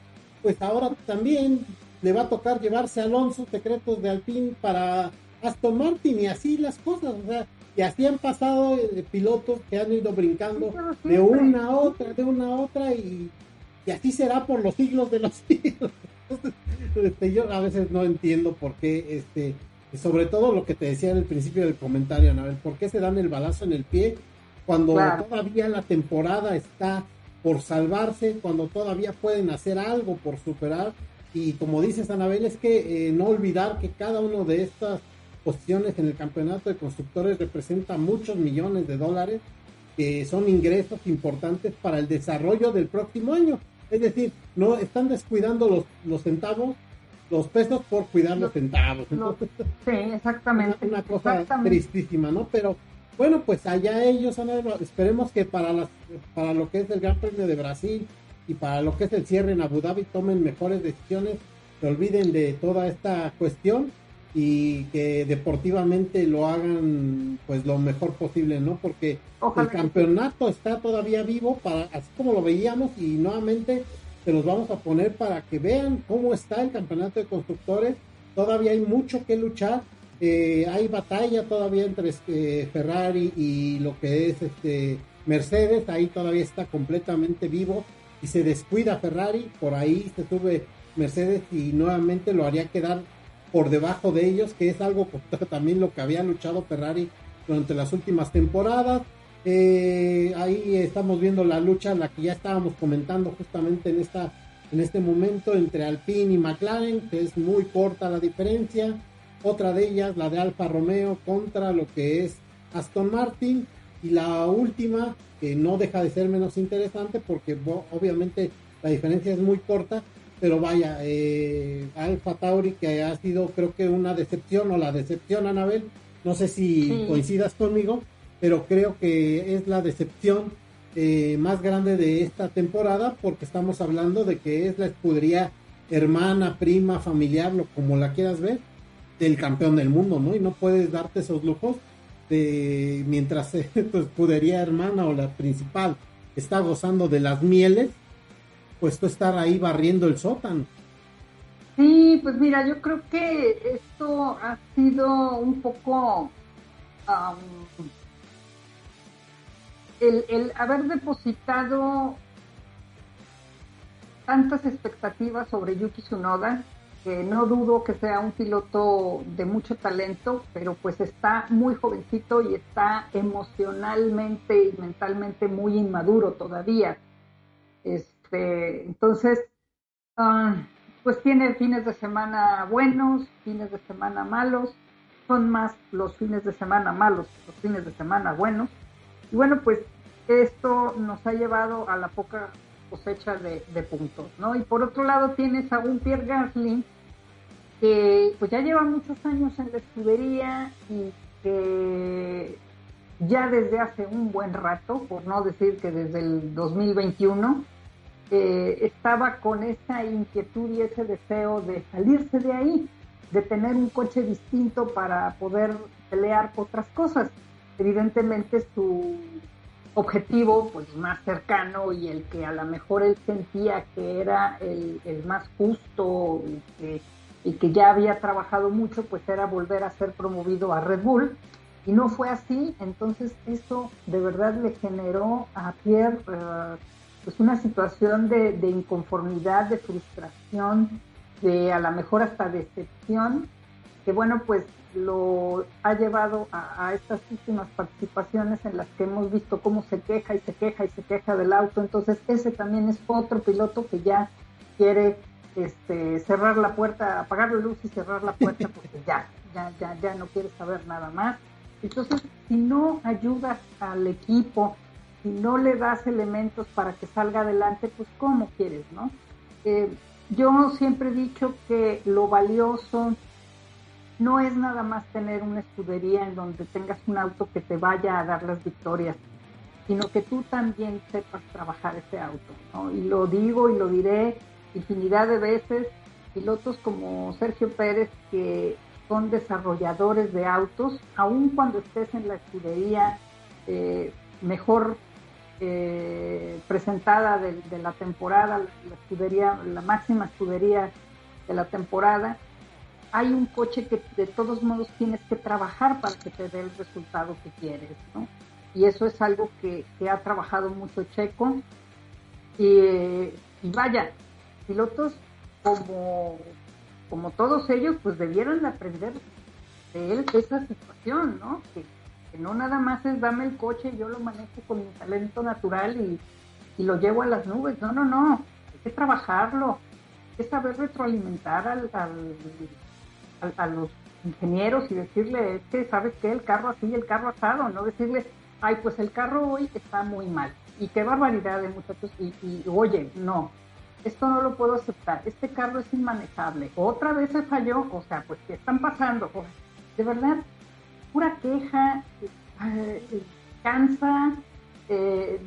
pues ahora también le va a tocar llevarse a Alonso secretos de Alpine para Aston Martin y así las cosas, o sea, y así han pasado eh, pilotos que han ido brincando de una a otra, de una a otra y, y así será por los siglos de los siglos. este, yo a veces no entiendo por qué este sobre todo lo que te decía en el principio del comentario, Anabel, ¿por qué se dan el balazo en el pie cuando todavía la temporada está por salvarse, cuando todavía pueden hacer algo por superar? Y como dices, Anabel, es que eh, no olvidar que cada una de estas posiciones en el campeonato de constructores representa muchos millones de dólares, que son ingresos importantes para el desarrollo del próximo año. Es decir, no están descuidando los, los centavos los pesos por cuidar los centavos. sí, exactamente. Una, cosa tristísima, ¿no? Pero bueno, pues allá ellos, esperemos que para, las, para lo que es el Gran Premio de Brasil y para lo que es el cierre en Abu Dhabi tomen mejores decisiones, se olviden de toda esta cuestión y que deportivamente lo hagan pues lo mejor posible, ¿no? Porque el campeonato está todavía vivo para así como lo veíamos y nuevamente se los vamos a poner para que vean cómo está el campeonato de constructores. Todavía hay mucho que luchar. Eh, hay batalla todavía entre este, Ferrari y lo que es este Mercedes. Ahí todavía está completamente vivo y se descuida Ferrari. Por ahí se sube Mercedes y nuevamente lo haría quedar por debajo de ellos, que es algo también lo que había luchado Ferrari durante las últimas temporadas. Eh, ahí estamos viendo la lucha, la que ya estábamos comentando justamente en esta en este momento entre Alpine y McLaren, que es muy corta la diferencia. Otra de ellas, la de Alfa Romeo contra lo que es Aston Martin. Y la última, que no deja de ser menos interesante porque obviamente la diferencia es muy corta, pero vaya, eh, Alfa Tauri que ha sido creo que una decepción o la decepción, Anabel, no sé si coincidas conmigo, pero creo que es la decepción eh, más grande de esta temporada porque estamos hablando de que es la escudería hermana, prima, familiar, lo, como la quieras ver, del campeón del mundo, ¿no? Y no puedes darte esos lujos de, mientras tu escudería hermana o la principal está gozando de las mieles, pues tú estar ahí barriendo el sótano. Sí, pues mira, yo creo que esto ha sido un poco el, el haber depositado tantas expectativas sobre Yuki Tsunoda, que no dudo que sea un piloto de mucho talento, pero pues está muy jovencito y está emocionalmente y mentalmente muy inmaduro todavía. Este, entonces, ah, pues tiene fines de semana buenos, fines de semana malos, son más los fines de semana malos los fines de semana buenos. Y bueno, pues esto nos ha llevado a la poca cosecha de, puntos, ¿no? Y por otro lado tienes a un Pierre Gasly que pues ya lleva muchos años en la escudería y que ya desde hace un buen rato, por no decir que desde el 2021, eh, estaba con esa inquietud y ese deseo de salirse de ahí, de tener un coche distinto para poder pelear otras cosas. Evidentemente su objetivo pues más cercano y el que a lo mejor él sentía que era el, más justo y que, y que, ya había trabajado mucho pues era volver a ser promovido a Red Bull. Y no fue así. Entonces eso de verdad le generó a Pierre eh, pues una situación de, de inconformidad de frustración de a lo mejor hasta decepción que bueno pues lo ha llevado a, estas últimas participaciones en las que hemos visto cómo se queja y se queja y se queja del auto. Entonces ese también es otro piloto que ya quiere este, cerrar la puerta, apagar la luz y cerrar la puerta porque ya, ya, ya, ya no quiere saber nada más. Entonces, si no ayudas al equipo, si no le das elementos para que salga adelante, pues ¿cómo quieres, no? Eh, yo siempre he dicho que lo valioso no es nada más tener una escudería en donde tengas un auto que te vaya a dar las victorias, sino que tú también sepas trabajar ese auto. Y lo digo y lo diré infinidad de veces, pilotos como Sergio Pérez que son desarrolladores de autos, aun cuando estés en la escudería eh, mejor eh, presentada de, de, la temporada, la escudería, la máxima escudería de la temporada, hay un coche que de todos modos tienes que trabajar para que te dé el resultado que quieres, ¿no? Y eso es algo que, ha trabajado mucho Checo. Y, vaya, pilotos como, como todos ellos, pues debieron aprender de él esa situación, ¿no? Que, no nada más es dame el coche, yo lo manejo con mi talento natural y, lo llevo a las nubes. No, no, no. Hay que trabajarlo. Hay que saber retroalimentar al, a, los ingenieros y decirle, es que, ¿sabes qué? El carro así, el carro asado, no decirle, ay, pues el carro hoy está muy mal. Y qué barbaridad de muchachos. Y, y oye, no, esto no lo puedo aceptar. Este carro es inmanejable. Otra vez se falló. O sea, pues, ¿qué están pasando? de verdad, pura queja, eh, cansa, eh,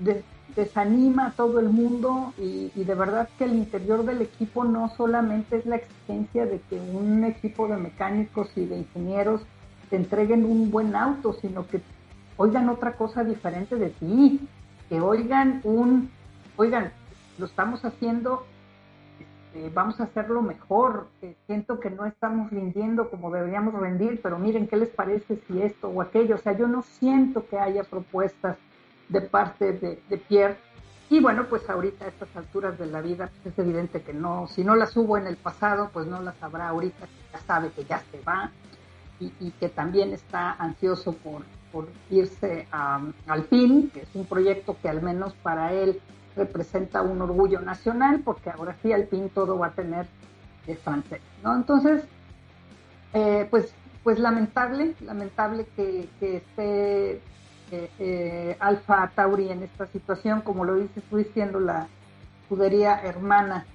desanima a todo el mundo y, de verdad que el interior del equipo no solamente es la exigencia de que un equipo de mecánicos y de ingenieros te entreguen un buen auto, sino que oigan otra cosa diferente de ti, que oigan un, oigan, lo estamos haciendo, este, vamos a hacerlo mejor, siento que no estamos rindiendo como deberíamos rendir, pero miren qué les parece si esto o aquello, o sea, yo no siento que haya propuestas de parte de, Pierre. Y bueno, pues ahorita a estas alturas de la vida, pues es evidente que no, si no las hubo en el pasado, pues no las habrá ahorita, ya sabe que ya se va y, que también está ansioso por, por irse al fin, que es un proyecto que al menos para él representa un orgullo nacional, porque ahora sí al fin todo va a tener de francés, ¿no? Entonces, eh, pues, pues lamentable, lamentable que, que esté eh, eh, Alfa Tauri en esta situación, como lo dices tú, siendo la escudería hermana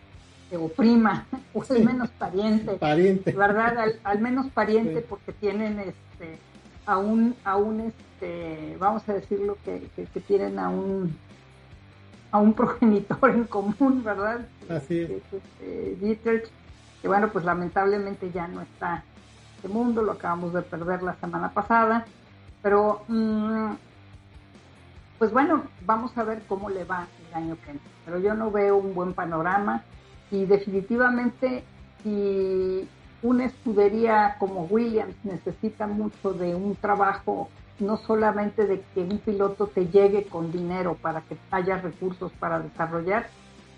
eh, o prima, o al menos pariente, pariente. ¿verdad? Al, menos pariente porque tienen este a un, a un este, vamos a decirlo que, que, tienen a un a un progenitor en común, ¿verdad? Así es. Este, que bueno, pues lamentablemente ya no está en este mundo, lo acabamos de perder la semana pasada Pero, mm, pues bueno, vamos a ver cómo le va el año que viene. Pero yo no veo un buen panorama y definitivamente si una escudería como Williams necesita mucho de un trabajo, no solamente de que un piloto te llegue con dinero para que haya recursos para desarrollar,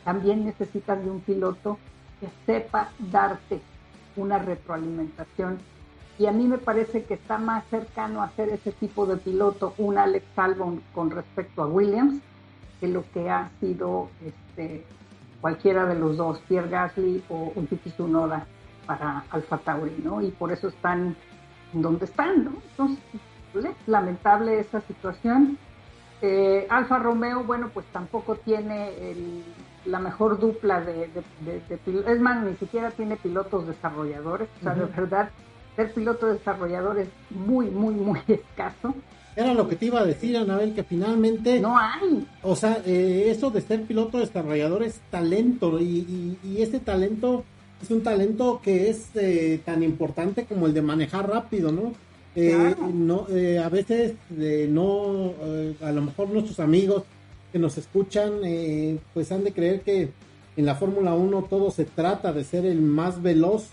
también necesitan de un piloto que sepa darte una retroalimentación. Y a mí me parece que está más cercano a ser ese tipo de piloto un Alex Albon con respecto a Williams que lo que ha sido este, cualquiera de los dos, Pierre Gasly o un Tiki Tsunoda para Alfa Tauri, ¿no? Y por eso están donde están, ¿no? Entonces, lamentable esa situación. Eh, Alfa Romeo, bueno, pues tampoco tiene la mejor dupla de, pilotos, es más, ni siquiera tiene pilotos desarrolladores, o sea, de verdad, ser piloto desarrollador es muy, muy, muy escaso. Era lo que te iba a decir, Anabel, que finalmente... No hay. O sea, eh, eso de ser piloto desarrollador es talento y, y, ese talento es un talento que es eh, tan importante como el de manejar rápido, ¿no? Eh, no a veces no, a lo mejor nuestros amigos que nos escuchan, pues han de creer que en la Fórmula 1 todo se trata de ser el más veloz,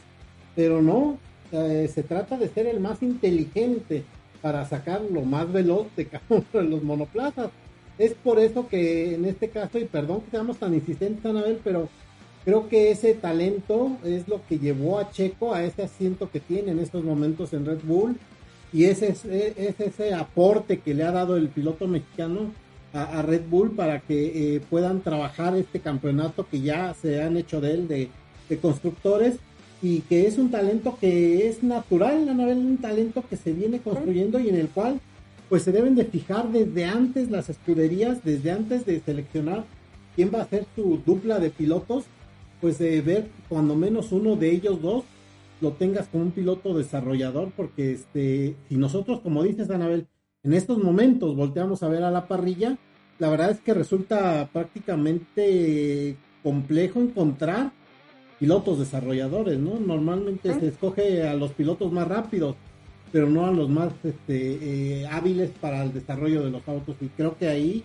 pero no, se trata de ser el más inteligente para sacar lo más veloz de cada uno de los monoplazas. Es por eso que en este caso, y perdón que seamos tan insistentes, Anabel, pero creo que ese talento es lo que llevó a Checo a ese asiento que tiene en estos momentos en Red Bull y ese es, ese aporte que le ha dado el piloto mexicano a, Red Bull para que eh, puedan trabajar este campeonato que ya se han hecho de él de constructores y que es un talento que es natural, un talento que se viene construyendo y en el cual pues se deben de fijar desde antes las escuderías, desde antes de seleccionar quién va a ser su dupla de pilotos, pues de ver cuando menos uno de ellos dos lo tengas como un piloto desarrollador, porque este, si nosotros, como dices Anabel, en estos momentos volteamos a ver a la parrilla, la verdad es que resulta prácticamente complejo encontrar pilotos desarrolladores, ¿no? Normalmente se escoge a los pilotos más rápidos, pero no a los más este, eh, hábiles para el desarrollo de los autos. Y creo que ahí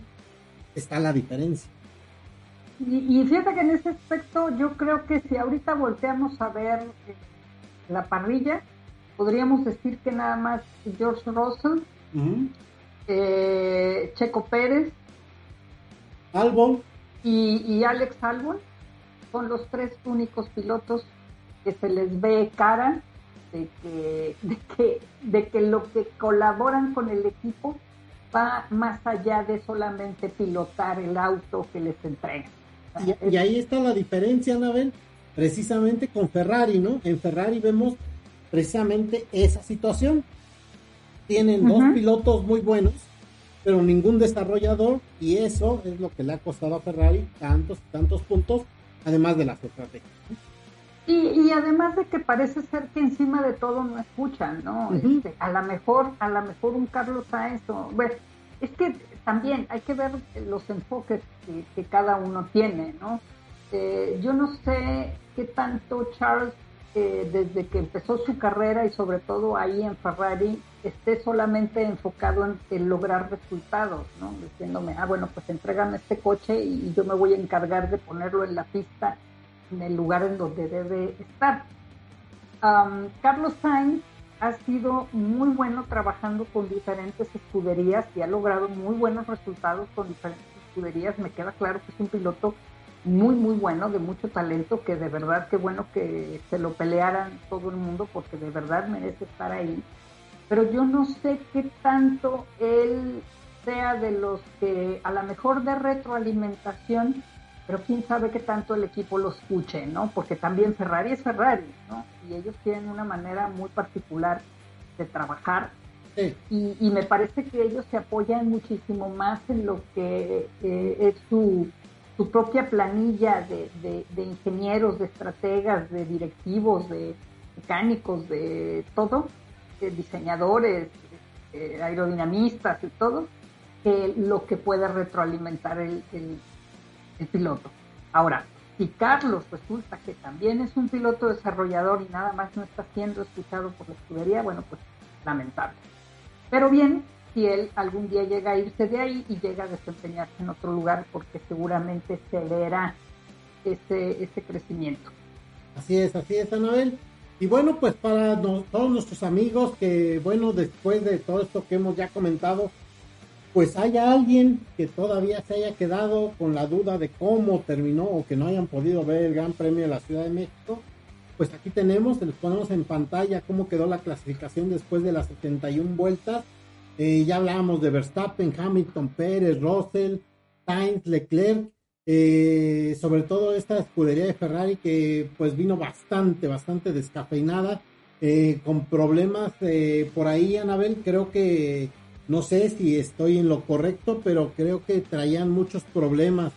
está la diferencia. Y, fíjate que en ese aspecto yo creo que si ahorita volteamos a ver eh, la parrilla, podríamos decir que nada más George Russell, eh, Checo Pérez, Albon y, y Alex Albon son los tres únicos pilotos que se les ve cara de que, de que, de que lo que colaboran con el equipo va más allá de solamente pilotar el auto que les entregan. Y, ahí está la diferencia, Anabel, precisamente con Ferrari, ¿no? En Ferrari vemos precisamente esa situación. Tienen dos pilotos muy buenos, pero ningún desarrollador, y eso es lo que le ha costado a Ferrari tantos tantos puntos además de las estrategias. Y, además de que parece ser que encima de todo no escuchan, ¿no? Este, a lo mejor, a lo mejor un Carlos Sainz, o, bueno, es que también hay que ver los enfoques que, cada uno tiene, ¿no? Eh, yo no sé qué tanto Charles, eh, desde que empezó su carrera y sobre todo ahí en Ferrari, esté solamente enfocado en, lograr resultados, ¿no? Diciéndome, ah, bueno, pues entrégame este coche y, yo me voy a encargar de ponerlo en la pista en el lugar en donde debe estar. Carlos Sainz ha sido muy bueno trabajando con diferentes escuderías y ha logrado muy buenos resultados con diferentes escuderías. Me queda claro que es un piloto muy, muy bueno, de mucho talento, que de verdad qué bueno que se lo pelearan todo el mundo porque de verdad merece estar ahí pero yo no sé qué tanto él sea de los que a lo mejor de retroalimentación, pero quién sabe qué tanto el equipo lo escuche, ¿no? Porque también Ferrari es Ferrari, ¿no? Y ellos tienen una manera muy particular de trabajar. Y, me parece que ellos se apoyan muchísimo más en lo que eh, es su, su, propia planilla de, de ingenieros, de estrategas, de directivos, de mecánicos, de todo, diseñadores, eh, aerodinamistas y todo, que lo que puede retroalimentar el, el, piloto. Ahora, si Carlos resulta que también es un piloto desarrollador y nada más no está siendo escuchado por la escudería, bueno, pues lamentable. Pero bien, si él algún día llega a irse de ahí y llega a desempeñarse en otro lugar, porque seguramente se verá ese, ese crecimiento. Así es, así es, Anabel. Y bueno, pues para todos nuestros amigos que, bueno, después de todo esto que hemos ya comentado, pues haya alguien que todavía se haya quedado con la duda de cómo terminó o que no hayan podido ver el Gran Premio de la Ciudad de México, pues aquí tenemos, les ponemos en pantalla cómo quedó la clasificación después de las 71 vueltas. Eh, ya hablábamos de Verstappen, Hamilton, Pérez, Russell, Sainz, Leclerc, eh, sobre todo esta escudería de Ferrari que pues vino bastante, bastante descafeinada, eh, con problemas por ahí, Anabel, creo que, no sé si estoy en lo correcto, pero creo que traían muchos problemas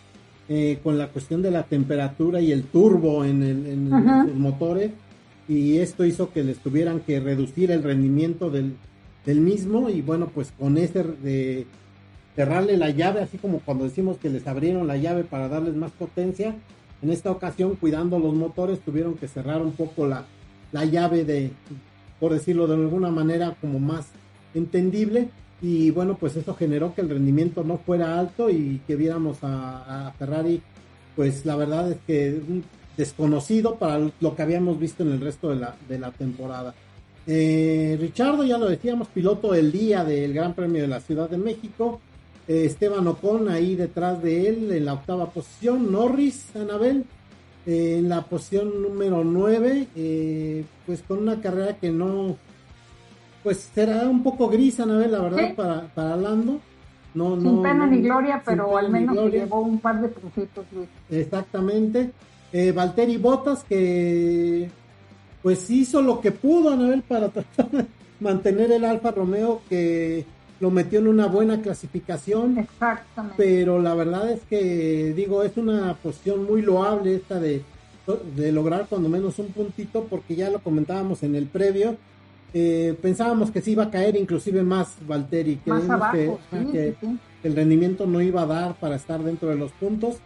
eh, con la cuestión de la temperatura y el turbo en, el, los motores y esto hizo que les tuvieran que reducir el rendimiento del, del mismo y bueno pues con ese cerrarle la llave así como cuando decimos que les abrieron la llave para darles más potencia en esta ocasión cuidando los motores tuvieron que cerrar un poco la, la llave de por decirlo de alguna manera como más entendible y bueno, pues eso generó que el rendimiento no fuera alto y que viéramos a, Ferrari, pues la verdad es que desconocido para lo que habíamos visto en el resto de la, de la temporada. Eh, Richardo, ya lo decíamos, piloto del día del Gran Premio de la Ciudad de México. Eh, Esteban Ocon ahí detrás de él en la octava posición. Norris, Anabel, eh, en la posición número 9, pues con una carrera que no, pues será un poco gris, Anabel, la verdad, para, para Lando. No, sin pena ni gloria, pero al menos llevó un par de puntitos, Luis. Exactamente. Eh, Valtteri Bottas, que pues hizo lo que pudo, Anabel, para tratar de mantener el Alfa Romeo, que lo metió en una buena clasificación. Exactamente. Pero la verdad es que, digo, es una posición muy loable esta de, de lograr cuando menos un puntito, porque ya lo comentábamos en el previo eh, pensábamos que sí iba a caer inclusive más Valtteri, que, el rendimiento no iba a dar para estar dentro de los puntos.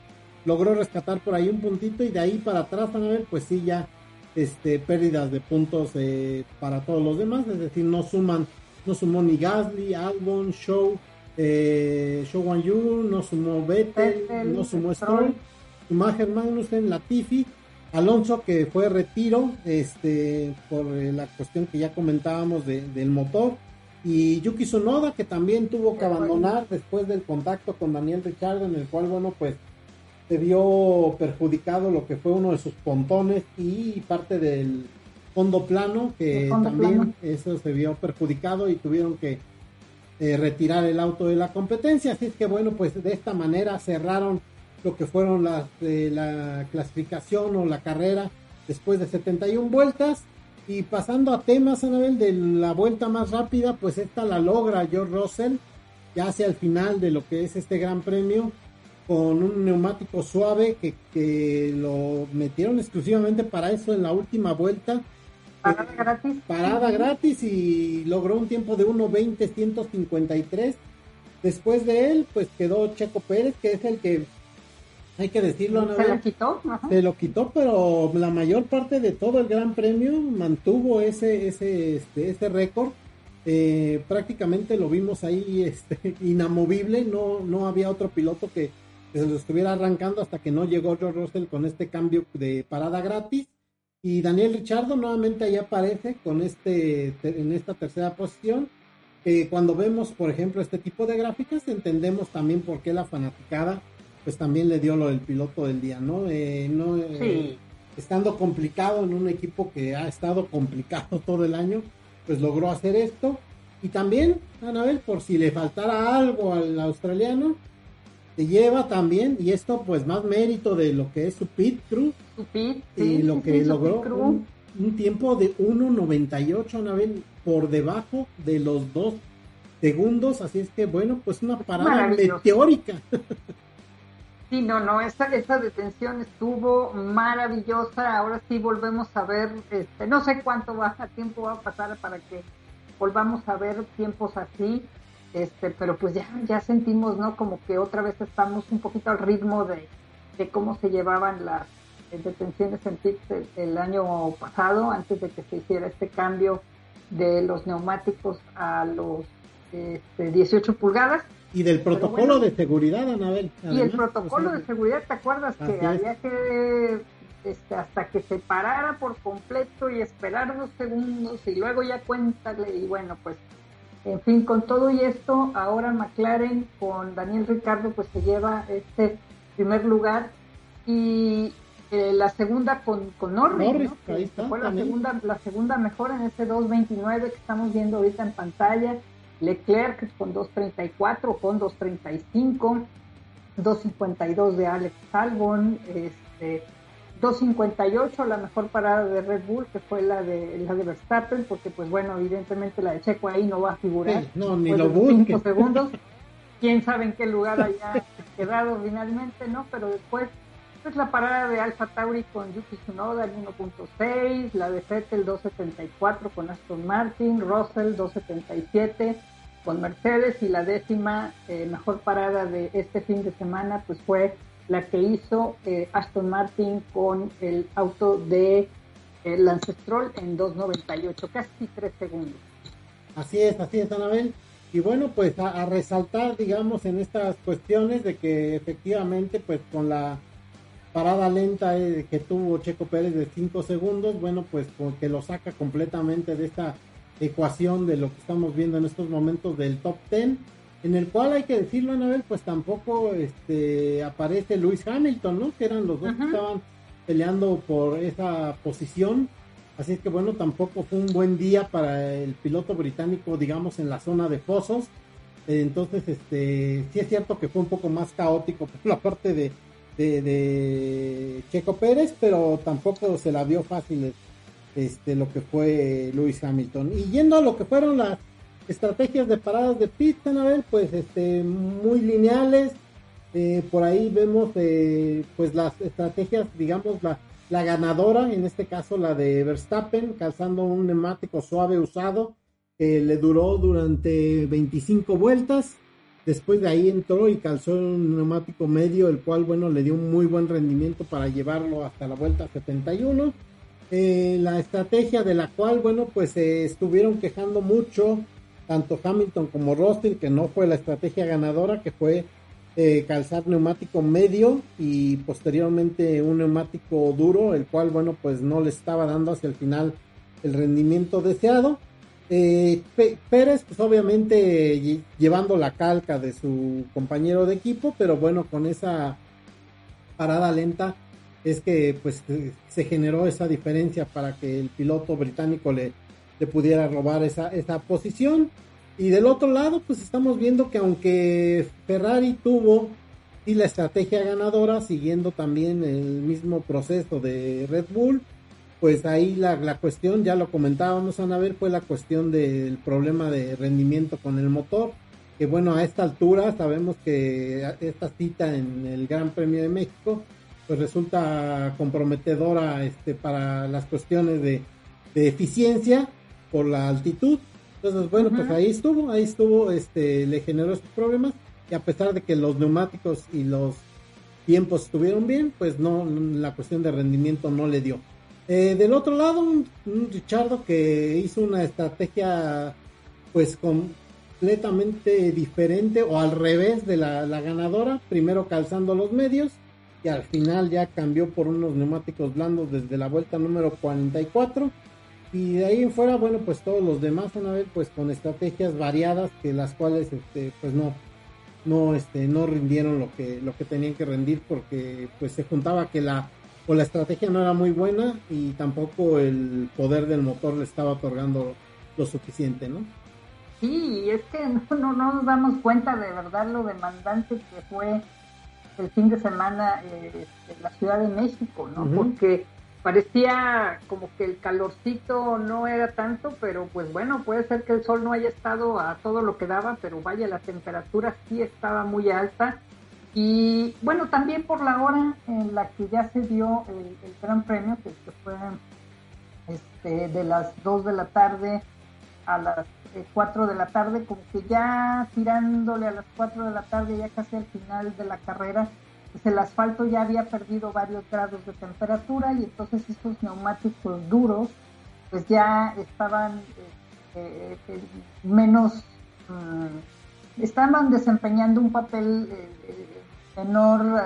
Logró rescatar por ahí un puntito y de ahí para atrás, a ver, pues sí ya este, pérdidas de puntos eh, para todos los demás, es decir, no suman, no sumó ni Gasly, Albon, Show, eh, Show Wan Yu, no sumó Vettel, no sumó Stroll, Schumacher, Magnussen, Latifi Alonso que fue retiro este por eh, la cuestión que ya comentábamos del motor y Yuki Tsunoda que también tuvo que abandonar después del contacto con Daniel Ricciardo en el cual bueno pues se vio perjudicado lo que fue uno de sus pontones y parte del fondo plano que también eso se vio perjudicado y tuvieron que eh, retirar el auto de la competencia así es que bueno pues de esta manera cerraron lo que fueron las de la clasificación o la carrera después de 71 vueltas. Y pasando a temas, Anabel, de la vuelta más rápida, pues esta la logra George Russell, ya hacia el final de lo que es este gran premio, con un neumático suave que, que lo metieron exclusivamente para eso en la última vuelta. Parada gratis. Parada gratis y logró un tiempo de 1.20.153. Después de él, pues quedó Checo Pérez, que es el que hay que decirlo, ¿no? Se lo quitó. Se lo quitó, pero la mayor parte de todo el Gran Premio mantuvo ese, ese, este, ese récord. Eh, prácticamente lo vimos ahí este, inamovible, no, no había otro piloto que, se lo estuviera arrancando hasta que no llegó George Russell con este cambio de parada gratis. Y Daniel Richardo nuevamente ahí aparece con este, en esta tercera posición. cuando vemos, por ejemplo, este tipo de gráficas, entendemos también por qué la fanaticada pues también le dio lo del piloto del día, ¿no? Eh, no eh, Estando complicado en un equipo que ha estado complicado todo el año, pues logró hacer esto. Y también, Anabel, por si le faltara algo al australiano, se lleva también, y esto pues más mérito de lo que es su pit crew, su pit, y lo que logró un, un, tiempo de 1.98, Anabel, por debajo de los dos segundos, así es que bueno, pues una parada meteórica. Sí, no, no, esta, esta detención estuvo maravillosa. Ahora sí volvemos a ver, este, no sé cuánto va, tiempo va a pasar para que volvamos a ver tiempos así, este, pero pues ya, ya sentimos, ¿no? Como que otra vez estamos un poquito al ritmo de, cómo se llevaban las detenciones en pits el, año pasado, antes de que se hiciera este cambio de los neumáticos a los este, 18 pulgadas. Y del protocolo de seguridad, Anabel. y el protocolo de seguridad, ¿te acuerdas que había que este, hasta que se parara por completo y esperar unos segundos y luego ya cuéntale y bueno, pues en fin, con todo y esto, ahora McLaren con Daniel Ricardo pues se lleva este primer lugar y eh, la segunda con, con Norris, que fue la segunda, la segunda mejor en ese 2.29 que estamos viendo ahorita en pantalla. Leclerc con 2.34, con 2.35, 2.52 de Alex Albon, este, 2.58 la mejor parada de Red Bull, que fue la de la de Verstappen, porque pues bueno, evidentemente la de Checo ahí no va a figurar. no, ni lo segundos. Quién sabe en qué lugar haya quedado finalmente, ¿no? Pero después es la parada de Alfa Tauri con Yuki Tsunoda el 1.6, la de Vettel 2.74 con Aston Martin, Russell 2.77 con Mercedes y la décima eh, mejor parada de este fin de semana pues fue la que hizo eh, Aston Martin con el auto de eh, Lance Stroll en 2.98, casi 3 segundos. Así es, así es, Anabel. Y bueno, pues a, resaltar, digamos, en estas cuestiones de que efectivamente, pues con la parada lenta eh, que tuvo Checo Pérez de 5 segundos, bueno, pues que lo saca completamente de esta ecuación de lo que estamos viendo en estos momentos del top 10 en el cual hay que decirlo, Anabel, pues tampoco este, aparece Luis Hamilton, ¿no? Que eran los dos que estaban peleando por esa posición. Así que bueno, tampoco fue un buen día para el piloto británico, digamos, en la zona de pozos. Entonces, este, sí es cierto que fue un poco más caótico por la parte de, de, Checo Pérez, pero tampoco se la vio fácil este, lo que fue Luis Hamilton. Y yendo a lo que fueron las estrategias de paradas de pista, Anabel, pues este, muy lineales. Eh, por ahí vemos eh, pues las estrategias, digamos, la, la ganadora, en este caso la de Verstappen, calzando un neumático suave usado, que le duró durante 25 vueltas. Después de ahí entró y calzó un neumático medio, el cual, bueno, le dio un muy buen rendimiento para llevarlo hasta la vuelta 71. Eh, la estrategia de la cual, bueno, pues se estuvieron quejando mucho tanto Hamilton como Rostin, que no fue la estrategia ganadora, que fue eh, calzar neumático medio y posteriormente un neumático duro, el cual, bueno, pues no le estaba dando hacia el final el rendimiento deseado. Eh, Pérez, pues obviamente llevando la calca de su compañero de equipo, pero bueno, con esa parada lenta es que pues se generó esa diferencia para que el piloto británico le, le pudiera robar esa, esa posición. Y del otro lado, pues estamos viendo que aunque Ferrari tuvo y la estrategia ganadora, siguiendo también el mismo proceso de Red Bull, pues ahí la, la cuestión, ya lo comentábamos, ver fue la cuestión del problema de rendimiento con el motor. Que bueno, a esta altura sabemos que esta cita en el Gran Premio de México, pues resulta comprometedora este, para las cuestiones de, de eficiencia por la altitud. Entonces, bueno, pues ahí estuvo, ahí estuvo, este, le generó estos problemas y a pesar de que los neumáticos y los tiempos estuvieron bien, pues no, la cuestión de rendimiento no le dio. Eh, del otro lado, un, Richardo que hizo una estrategia pues completamente diferente o al revés de la, la ganadora, primero calzando los medios y al final ya cambió por unos neumáticos blandos desde la vuelta número 44 y de ahí en fuera, bueno, pues todos los demás van a ver pues con estrategias variadas que las cuales este pues no no este no rindieron lo que lo que tenían que rendir porque pues se juntaba que la o la estrategia no era muy buena y tampoco el poder del motor le estaba otorgando lo suficiente, ¿no? Sí, es que no, no, nos damos cuenta de verdad lo demandante que fue el fin de semana eh, en la Ciudad de México, ¿no? Porque parecía como que el calorcito no era tanto, pero pues bueno, puede ser que el sol no haya estado a todo lo que daba, pero vaya, la temperatura sí estaba muy alta. Y bueno, también por la hora en la que ya se dio el, Gran Premio, que, fue este, de las 2 de la tarde a las 4 eh, de la tarde, como que ya tirándole a las 4 de la tarde, ya casi al final de la carrera, pues el asfalto ya había perdido varios grados de temperatura y entonces estos neumáticos duros pues ya estaban eh, eh, menos mm, estaban desempeñando un papel eh, menor,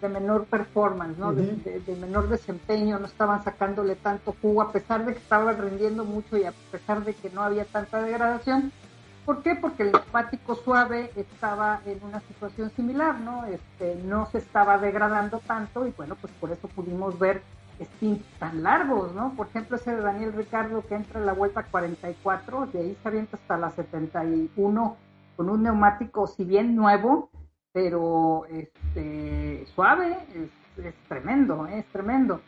de menor performance, ¿no? de, menor desempeño, no estaban sacándole tanto jugo, a pesar de que estaban rindiendo mucho y a pesar de que no había tanta degradación. ¿Por qué? Porque el neumático suave estaba en una situación similar, ¿no? Este, no se estaba degradando tanto y bueno, pues por eso pudimos ver stints tan largos, ¿no? Por ejemplo, ese de Daniel Ricardo que entra en la vuelta 44, de ahí se avienta hasta la 71 con un neumático, si bien nuevo, pero este, suave, es, tremendo, es tremendo.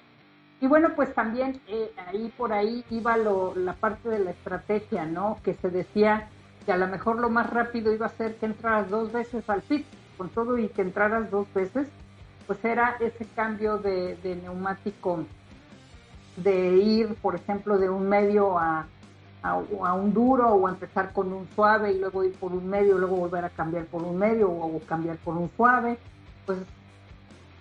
Y bueno, pues también eh, ahí por ahí iba lo, la parte de la estrategia, ¿no? Que se decía que a lo mejor lo más rápido iba a ser que entraras dos veces al pit, con todo y que entraras dos veces, pues era ese cambio de, neumático, de ir, por ejemplo, de un medio a, a, un duro o empezar con un suave y luego ir por un medio, luego volver a cambiar por un medio o, cambiar por un suave. Pues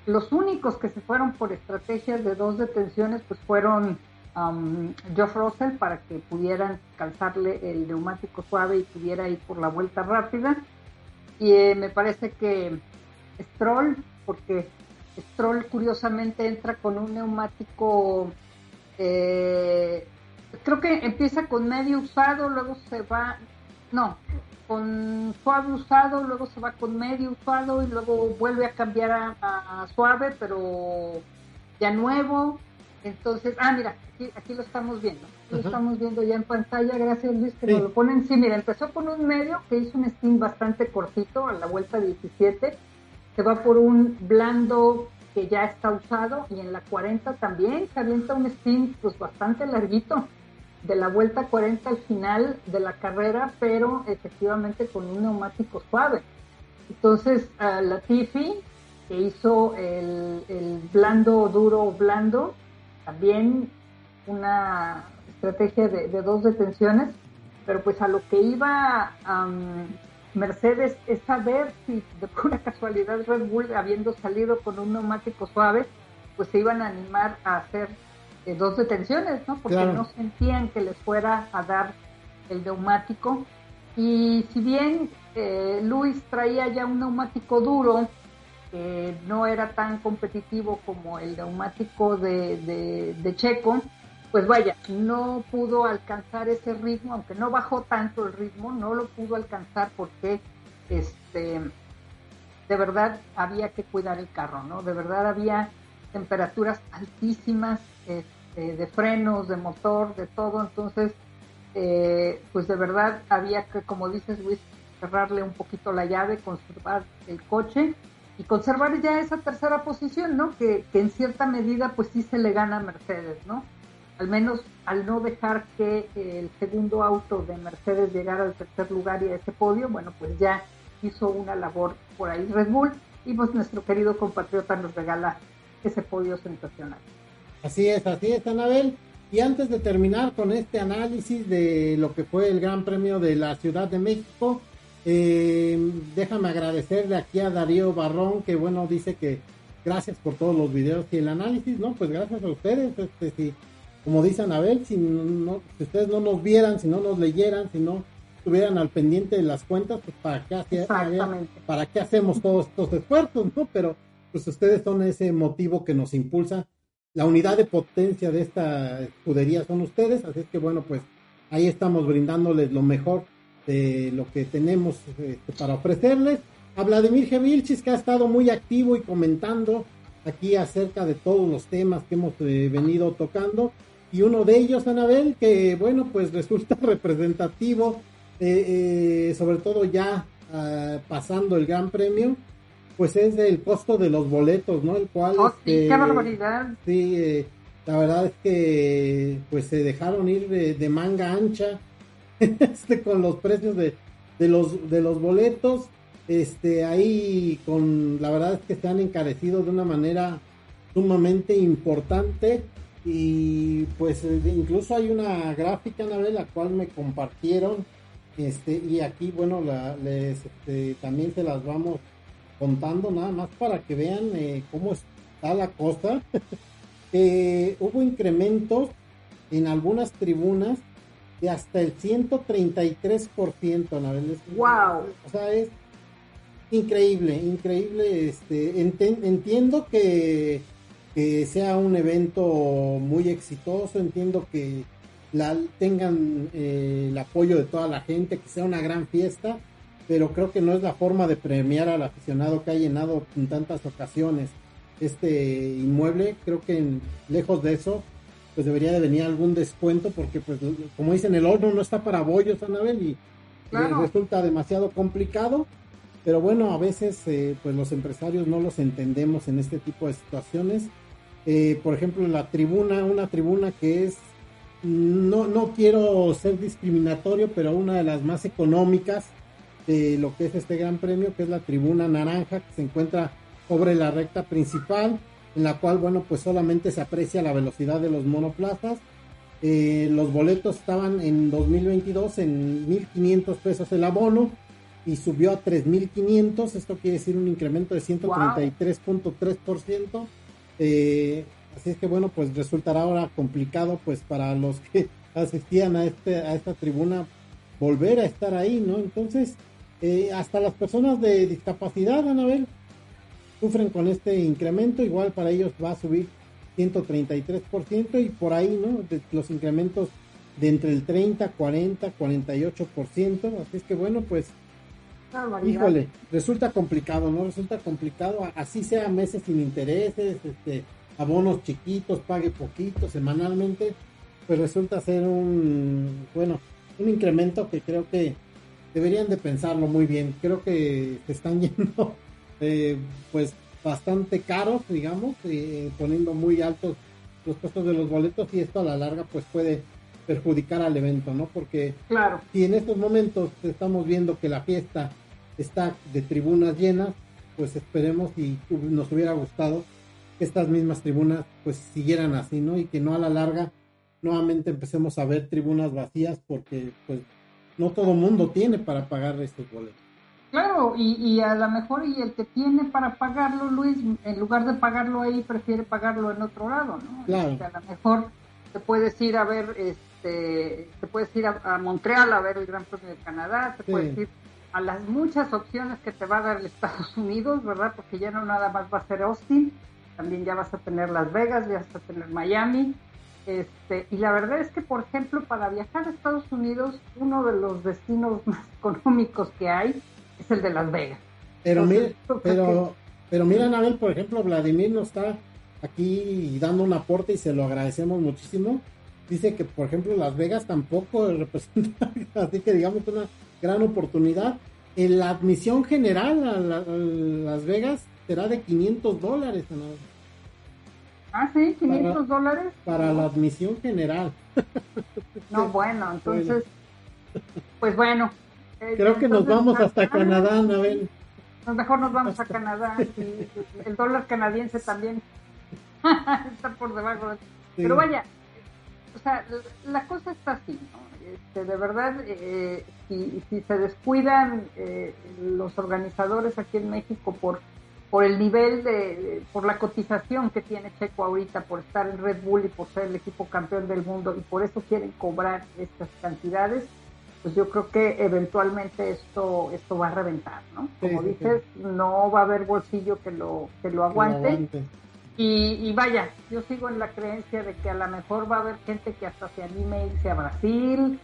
los únicos que se fueron por estrategias de dos detenciones pues fueron um, Geoff Russell para que pudieran calzarle el neumático suave y pudiera ir por la vuelta rápida. Y eh, me parece que Stroll, porque Stroll curiosamente entra con un neumático eh, creo que empieza con medio usado, luego se va, no, con suave usado, luego se va con medio usado y luego vuelve a cambiar a, suave, pero ya nuevo. Entonces, ah, mira, aquí, lo estamos viendo. lo estamos viendo ya en pantalla. Gracias, Luis, que nos lo ponen. Sí, mira, empezó con un medio que hizo un steam bastante cortito a la vuelta 17. Se va por un blando que ya está usado y en la 40 también se avienta un steam pues bastante larguito de la vuelta 40 al final de la carrera, pero efectivamente con un neumático suave. Entonces, la Tiffy, que hizo el, blando, duro, blando, también una estrategia de, dos detenciones, pero pues a lo que iba Mercedes es saber si de pura casualidad Red Bull, habiendo salido con un neumático suave, pues se iban a animar a hacer eh, dos detenciones, ¿no? Porque no sentían que les fuera a dar el neumático. Y si bien eh, Luis traía ya un neumático duro, que no era tan competitivo como el neumático de, de, Checo, pues vaya, no pudo alcanzar ese ritmo, aunque no bajó tanto el ritmo, no lo pudo alcanzar porque este de verdad había que cuidar el carro, ¿no? De verdad había temperaturas altísimas, este, de frenos, de motor, de todo. Entonces, eh, pues de verdad había que, como dices Luis, cerrarle un poquito la llave, conservar el coche y conservar ya esa tercera posición, ¿no? Que, en cierta medida pues sí se le gana a Mercedes, ¿no? Al menos al no dejar que el segundo auto de Mercedes llegara al tercer lugar y a ese podio, bueno, pues ya hizo una labor por ahí Red Bull y pues nuestro querido compatriota nos regala ese podio sensacional. Así es, así es, Anabel. Y antes de terminar con este análisis de lo que fue el Gran Premio de la Ciudad de México, eh, déjame agradecerle aquí a Darío Barrón, que bueno, dice que gracias por todos los videos y el análisis, ¿no? Pues gracias a ustedes, este, si, como dice Anabel, si, no, si ustedes no nos vieran, si no nos leyeran, si no estuvieran al pendiente de las cuentas, pues para qué, para qué hacemos todos estos esfuerzos, ¿no? Pero pues ustedes son ese motivo que nos impulsa la unidad de potencia de esta escudería son ustedes, así es que bueno, pues ahí estamos brindándoles lo mejor de lo que tenemos este, para ofrecerles. A Vladimir Gevilchis, que ha estado muy activo y comentando aquí acerca de todos los temas que hemos eh, venido tocando. Y uno de ellos, Anabel, que bueno, pues resulta representativo, eh, eh, sobre todo ya ah, pasando el Gran Premio, pues es el costo de los boletos, ¿no? El cual... Oh, sí, qué este, barbaridad. Sí, eh, la verdad es que pues se dejaron ir de, manga ancha este, con los precios de, los, de los boletos. Este, ahí con, la verdad es que se han encarecido de una manera sumamente importante y pues eh, incluso hay una gráfica, Anabel, la cual me compartieron este y aquí bueno la, les, este, también se las vamos contando nada más para que vean eh, cómo está la cosa. hubo incrementos en algunas tribunas de hasta el 133%, Anabel. ¡Wow! O sea, es increíble, increíble. Este, entiendo que, que, sea un evento muy exitoso, entiendo que la, tengan eh, el apoyo de toda la gente, que sea una gran fiesta, pero creo que no es la forma de premiar al aficionado que ha llenado en tantas ocasiones este inmueble. Creo que lejos de eso, pues debería de venir algún descuento porque pues como dicen el horno no está para bollos Anabel y resulta demasiado complicado. Pero bueno a veces eh, pues los empresarios no los entendemos en este tipo de situaciones. Eh, por ejemplo la tribuna una tribuna que es no no quiero ser discriminatorio pero una de las más económicas de lo que es este gran premio que es la tribuna naranja que se encuentra sobre la recta principal en la cual, bueno, pues solamente se aprecia la velocidad de los monoplazas. Eh, los boletos estaban en 2022 en 1.500 pesos el abono y subió a 3.500, esto quiere decir un incremento de 133.3%. Eh, así es que bueno, pues resultará ahora complicado pues para los que asistían a, este, a esta tribuna volver a estar ahí, ¿no? Entonces, eh, hasta las personas de discapacidad, Anabel, sufren con este incremento, igual para ellos va a subir 133% y por ahí, ¿no? De los incrementos de entre el 30, 40, 48%, así es que bueno, pues híjole, resulta complicado, ¿no? Resulta complicado, así sea meses sin intereses, este, abonos chiquitos, pague poquito semanalmente, pues resulta ser un, bueno, un incremento que creo que deberían de pensarlo muy bien. Creo que se están yendo eh, pues bastante caros, digamos, eh, poniendo muy altos los costos de los boletos y esto a la larga pues puede perjudicar al evento, ¿no? Porque claro. si en estos momentos estamos viendo que la fiesta está de tribunas llenas, pues esperemos y nos hubiera gustado que estas mismas tribunas pues siguieran así, ¿no? Y que no a la larga nuevamente empecemos a ver tribunas vacías porque pues no todo mundo tiene para pagar estos boletos. Claro, y, y a lo mejor y el que tiene para pagarlo, Luis, en lugar de pagarlo ahí, prefiere pagarlo en otro lado, ¿no? Claro. Este, a lo mejor te puedes ir a ver, este, te puedes ir a, Montreal a ver el Gran Premio de Canadá, te puedes ir a las muchas opciones que te va a dar Estados Unidos, ¿verdad? Porque ya no nada más va a ser Austin, también ya vas a tener Las Vegas, ya vas a tener Miami. Este, y la verdad es que, por ejemplo, para viajar a Estados Unidos, uno de los destinos más económicos que hay es el de Las Vegas. Pero, mira, pero, pero mira, Anabel, por ejemplo, Vladimir nos está aquí dando un aporte y se lo agradecemos muchísimo. Dice que, por ejemplo, Las Vegas tampoco representa, así que digamos, una gran oportunidad. En la admisión general a, Las Vegas será de 500 dólares, Anabel. Ah, sí, 500 dólares. Para la admisión general. No, bueno, entonces, pues bueno, Creo que nos vamos hasta Canadá, Anabel. Mejor nos vamos a Canadá. el dólar canadiense también está por debajo. Pero vaya, o sea, la cosa está así, ¿no? Este, de verdad, eh, si, si, se descuidan eh, los organizadores aquí en México por por el nivel de, por la cotización que tiene Checo ahorita, por estar en Red Bull y por ser el equipo campeón del mundo y por eso quieren cobrar estas cantidades, pues yo creo que eventualmente esto esto va a reventar, ¿no? Como dices, no va a haber bolsillo que lo que lo aguante. Y, vaya, yo sigo en la creencia de que a lo mejor va a haber gente que hasta se anime a irse a Brasil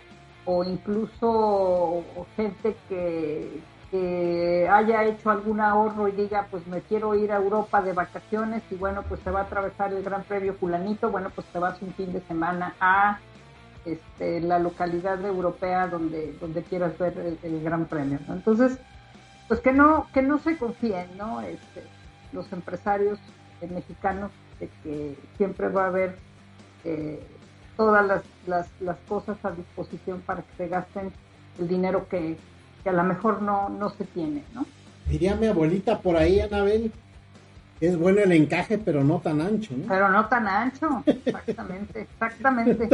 o incluso gente que, que haya hecho algún ahorro y diga, pues me quiero ir a Europa de vacaciones y bueno, pues se va a atravesar el Gran Premio fulanito, bueno, pues te vas un fin de semana a este, la localidad europea donde, donde quieras ver el, Gran Premio. Entonces, pues que no, que no se confíen, ¿no? Este, los empresarios mexicanos de que siempre va a haber eh, todas las, las, las, cosas a disposición para que se gasten el dinero que, que a lo mejor no, no se tiene, ¿no? Diría mi abuelita por ahí, Anabel, es bueno el encaje, pero no tan ancho, ¿no? Pero no tan ancho, exactamente, exactamente.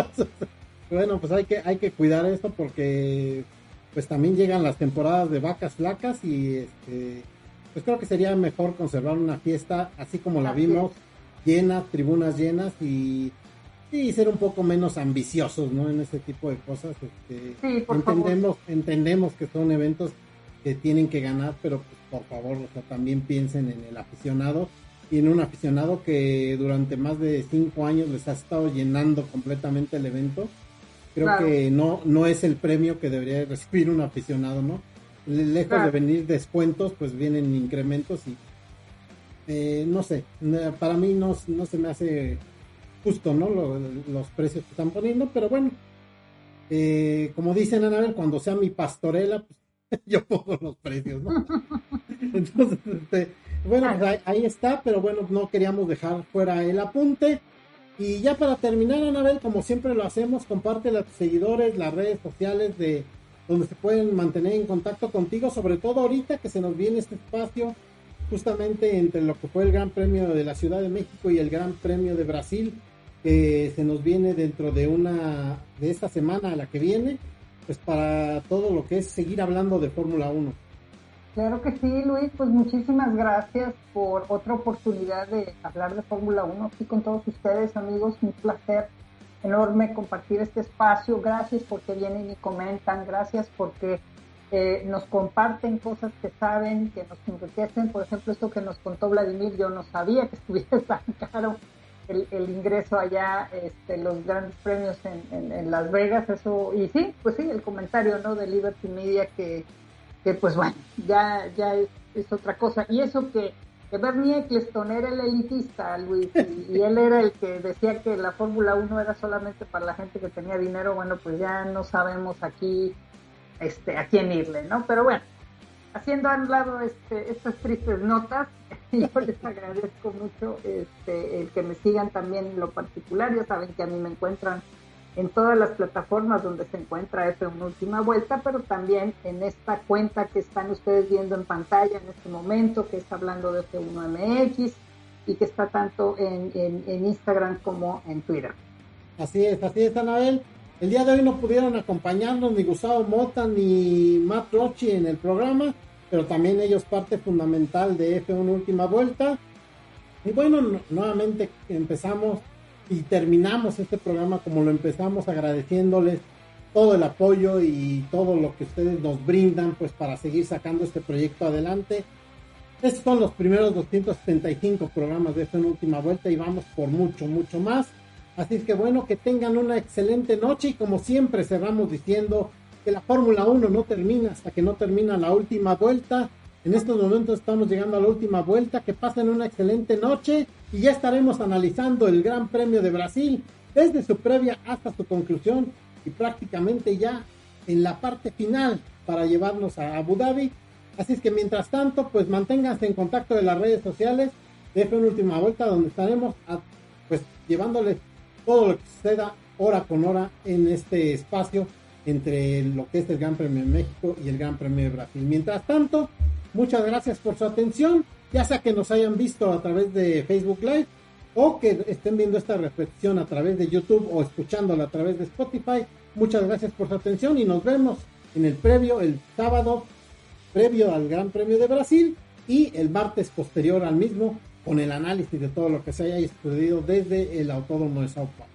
bueno, pues hay que, hay que cuidar esto porque pues también llegan las temporadas de vacas flacas y este pues creo que sería mejor conservar una fiesta así como la vimos, llena, tribunas llenas y y ser un poco menos ambiciosos, ¿no? En ese tipo de cosas. Este, sí, por entendemos, favor. entendemos que son eventos que tienen que ganar, pero pues, por favor, o sea, también piensen en el aficionado y en un aficionado que durante más de cinco años les ha estado llenando completamente el evento. Creo Claro. que no, no es el premio que debería recibir un aficionado, ¿no? Le- Lejos Claro. de venir descuentos, pues vienen incrementos y eh, no sé, para mí no, no se me hace justo, ¿no? Lo- los precios que están poniendo, pero bueno, eh, como dicen Anabel, cuando sea mi pastorela, pues yo pongo los precios, ¿no? Entonces, este, bueno, pues ahí, ahí está, pero bueno, no queríamos dejar fuera el apunte. Y ya para terminar, Anabel, como siempre lo hacemos, comparte a tus seguidores, las redes sociales de donde se pueden mantener en contacto contigo, sobre todo ahorita que se nos viene este espacio justamente entre lo que fue el Gran Premio de la Ciudad de México y el Gran Premio de Brasil, que se nos viene dentro de una de esta semana a la que viene, pues para todo lo que es seguir hablando de Fórmula 1. Claro que sí, Luis, pues muchísimas gracias por otra oportunidad de hablar de Fórmula 1 aquí con todos ustedes, amigos. Un placer enorme compartir este espacio. Gracias porque vienen y comentan, gracias porque eh, nos comparten cosas que saben, que nos enriquecen. Por ejemplo, esto que nos contó Vladimir, yo no sabía que estuviera tan caro el, el ingreso allá, este, los grandes premios en, en, Las Vegas, eso, y sí, pues sí, el comentario, ¿no? De Liberty Media que que pues bueno, ya, ya es, otra cosa. Y eso que, que Bernie Eccleston era el elitista, Luis, y, y él era el que decía que la Fórmula 1 era solamente para la gente que tenía dinero, bueno, pues ya no sabemos aquí este, a quién irle, ¿no? Pero bueno, haciendo a un lado este, estas tristes notas, yo les agradezco mucho este, el que me sigan también en lo particular, ya saben que a mí me encuentran en todas las plataformas donde se encuentra F1 Última Vuelta, pero también en esta cuenta que están ustedes viendo en pantalla en este momento, que está hablando de F1MX y que está tanto en, en, en Instagram como en Twitter. Así es, así es, Anabel. El día de hoy no pudieron acompañarnos ni Gustavo Mota ni Matt Rochi en el programa, pero también ellos parte fundamental de F1 Última Vuelta. Y bueno, no- nuevamente empezamos y terminamos este programa como lo empezamos agradeciéndoles todo el apoyo y todo lo que ustedes nos brindan pues para seguir sacando este proyecto adelante. Estos son los primeros 275 programas de F1 Última Vuelta y vamos por mucho, mucho más. Así es que bueno, que tengan una excelente noche y como siempre cerramos diciendo que la Fórmula 1 no termina hasta que no termina la última vuelta. En estos momentos estamos llegando a la última vuelta. Que pasen una excelente noche y ya estaremos analizando el Gran Premio de Brasil desde su previa hasta su conclusión y prácticamente ya en la parte final para llevarnos a Abu Dhabi. Así es que mientras tanto, pues manténganse en contacto de las redes sociales de F1 Última Vuelta, donde estaremos a- pues llevándoles todo lo que suceda hora con hora en este espacio entre lo que es el Gran Premio de México y el Gran Premio de Brasil. Mientras tanto, muchas gracias por su atención, ya sea que nos hayan visto a través de Facebook Live o que estén viendo esta reflexión a través de YouTube o escuchándola a través de Spotify. Muchas gracias por su atención y nos vemos en el previo, el sábado previo al Gran Premio de Brasil y el martes posterior al mismo con el análisis de todo lo que se haya sucedido desde el Autódromo de Sao Paulo.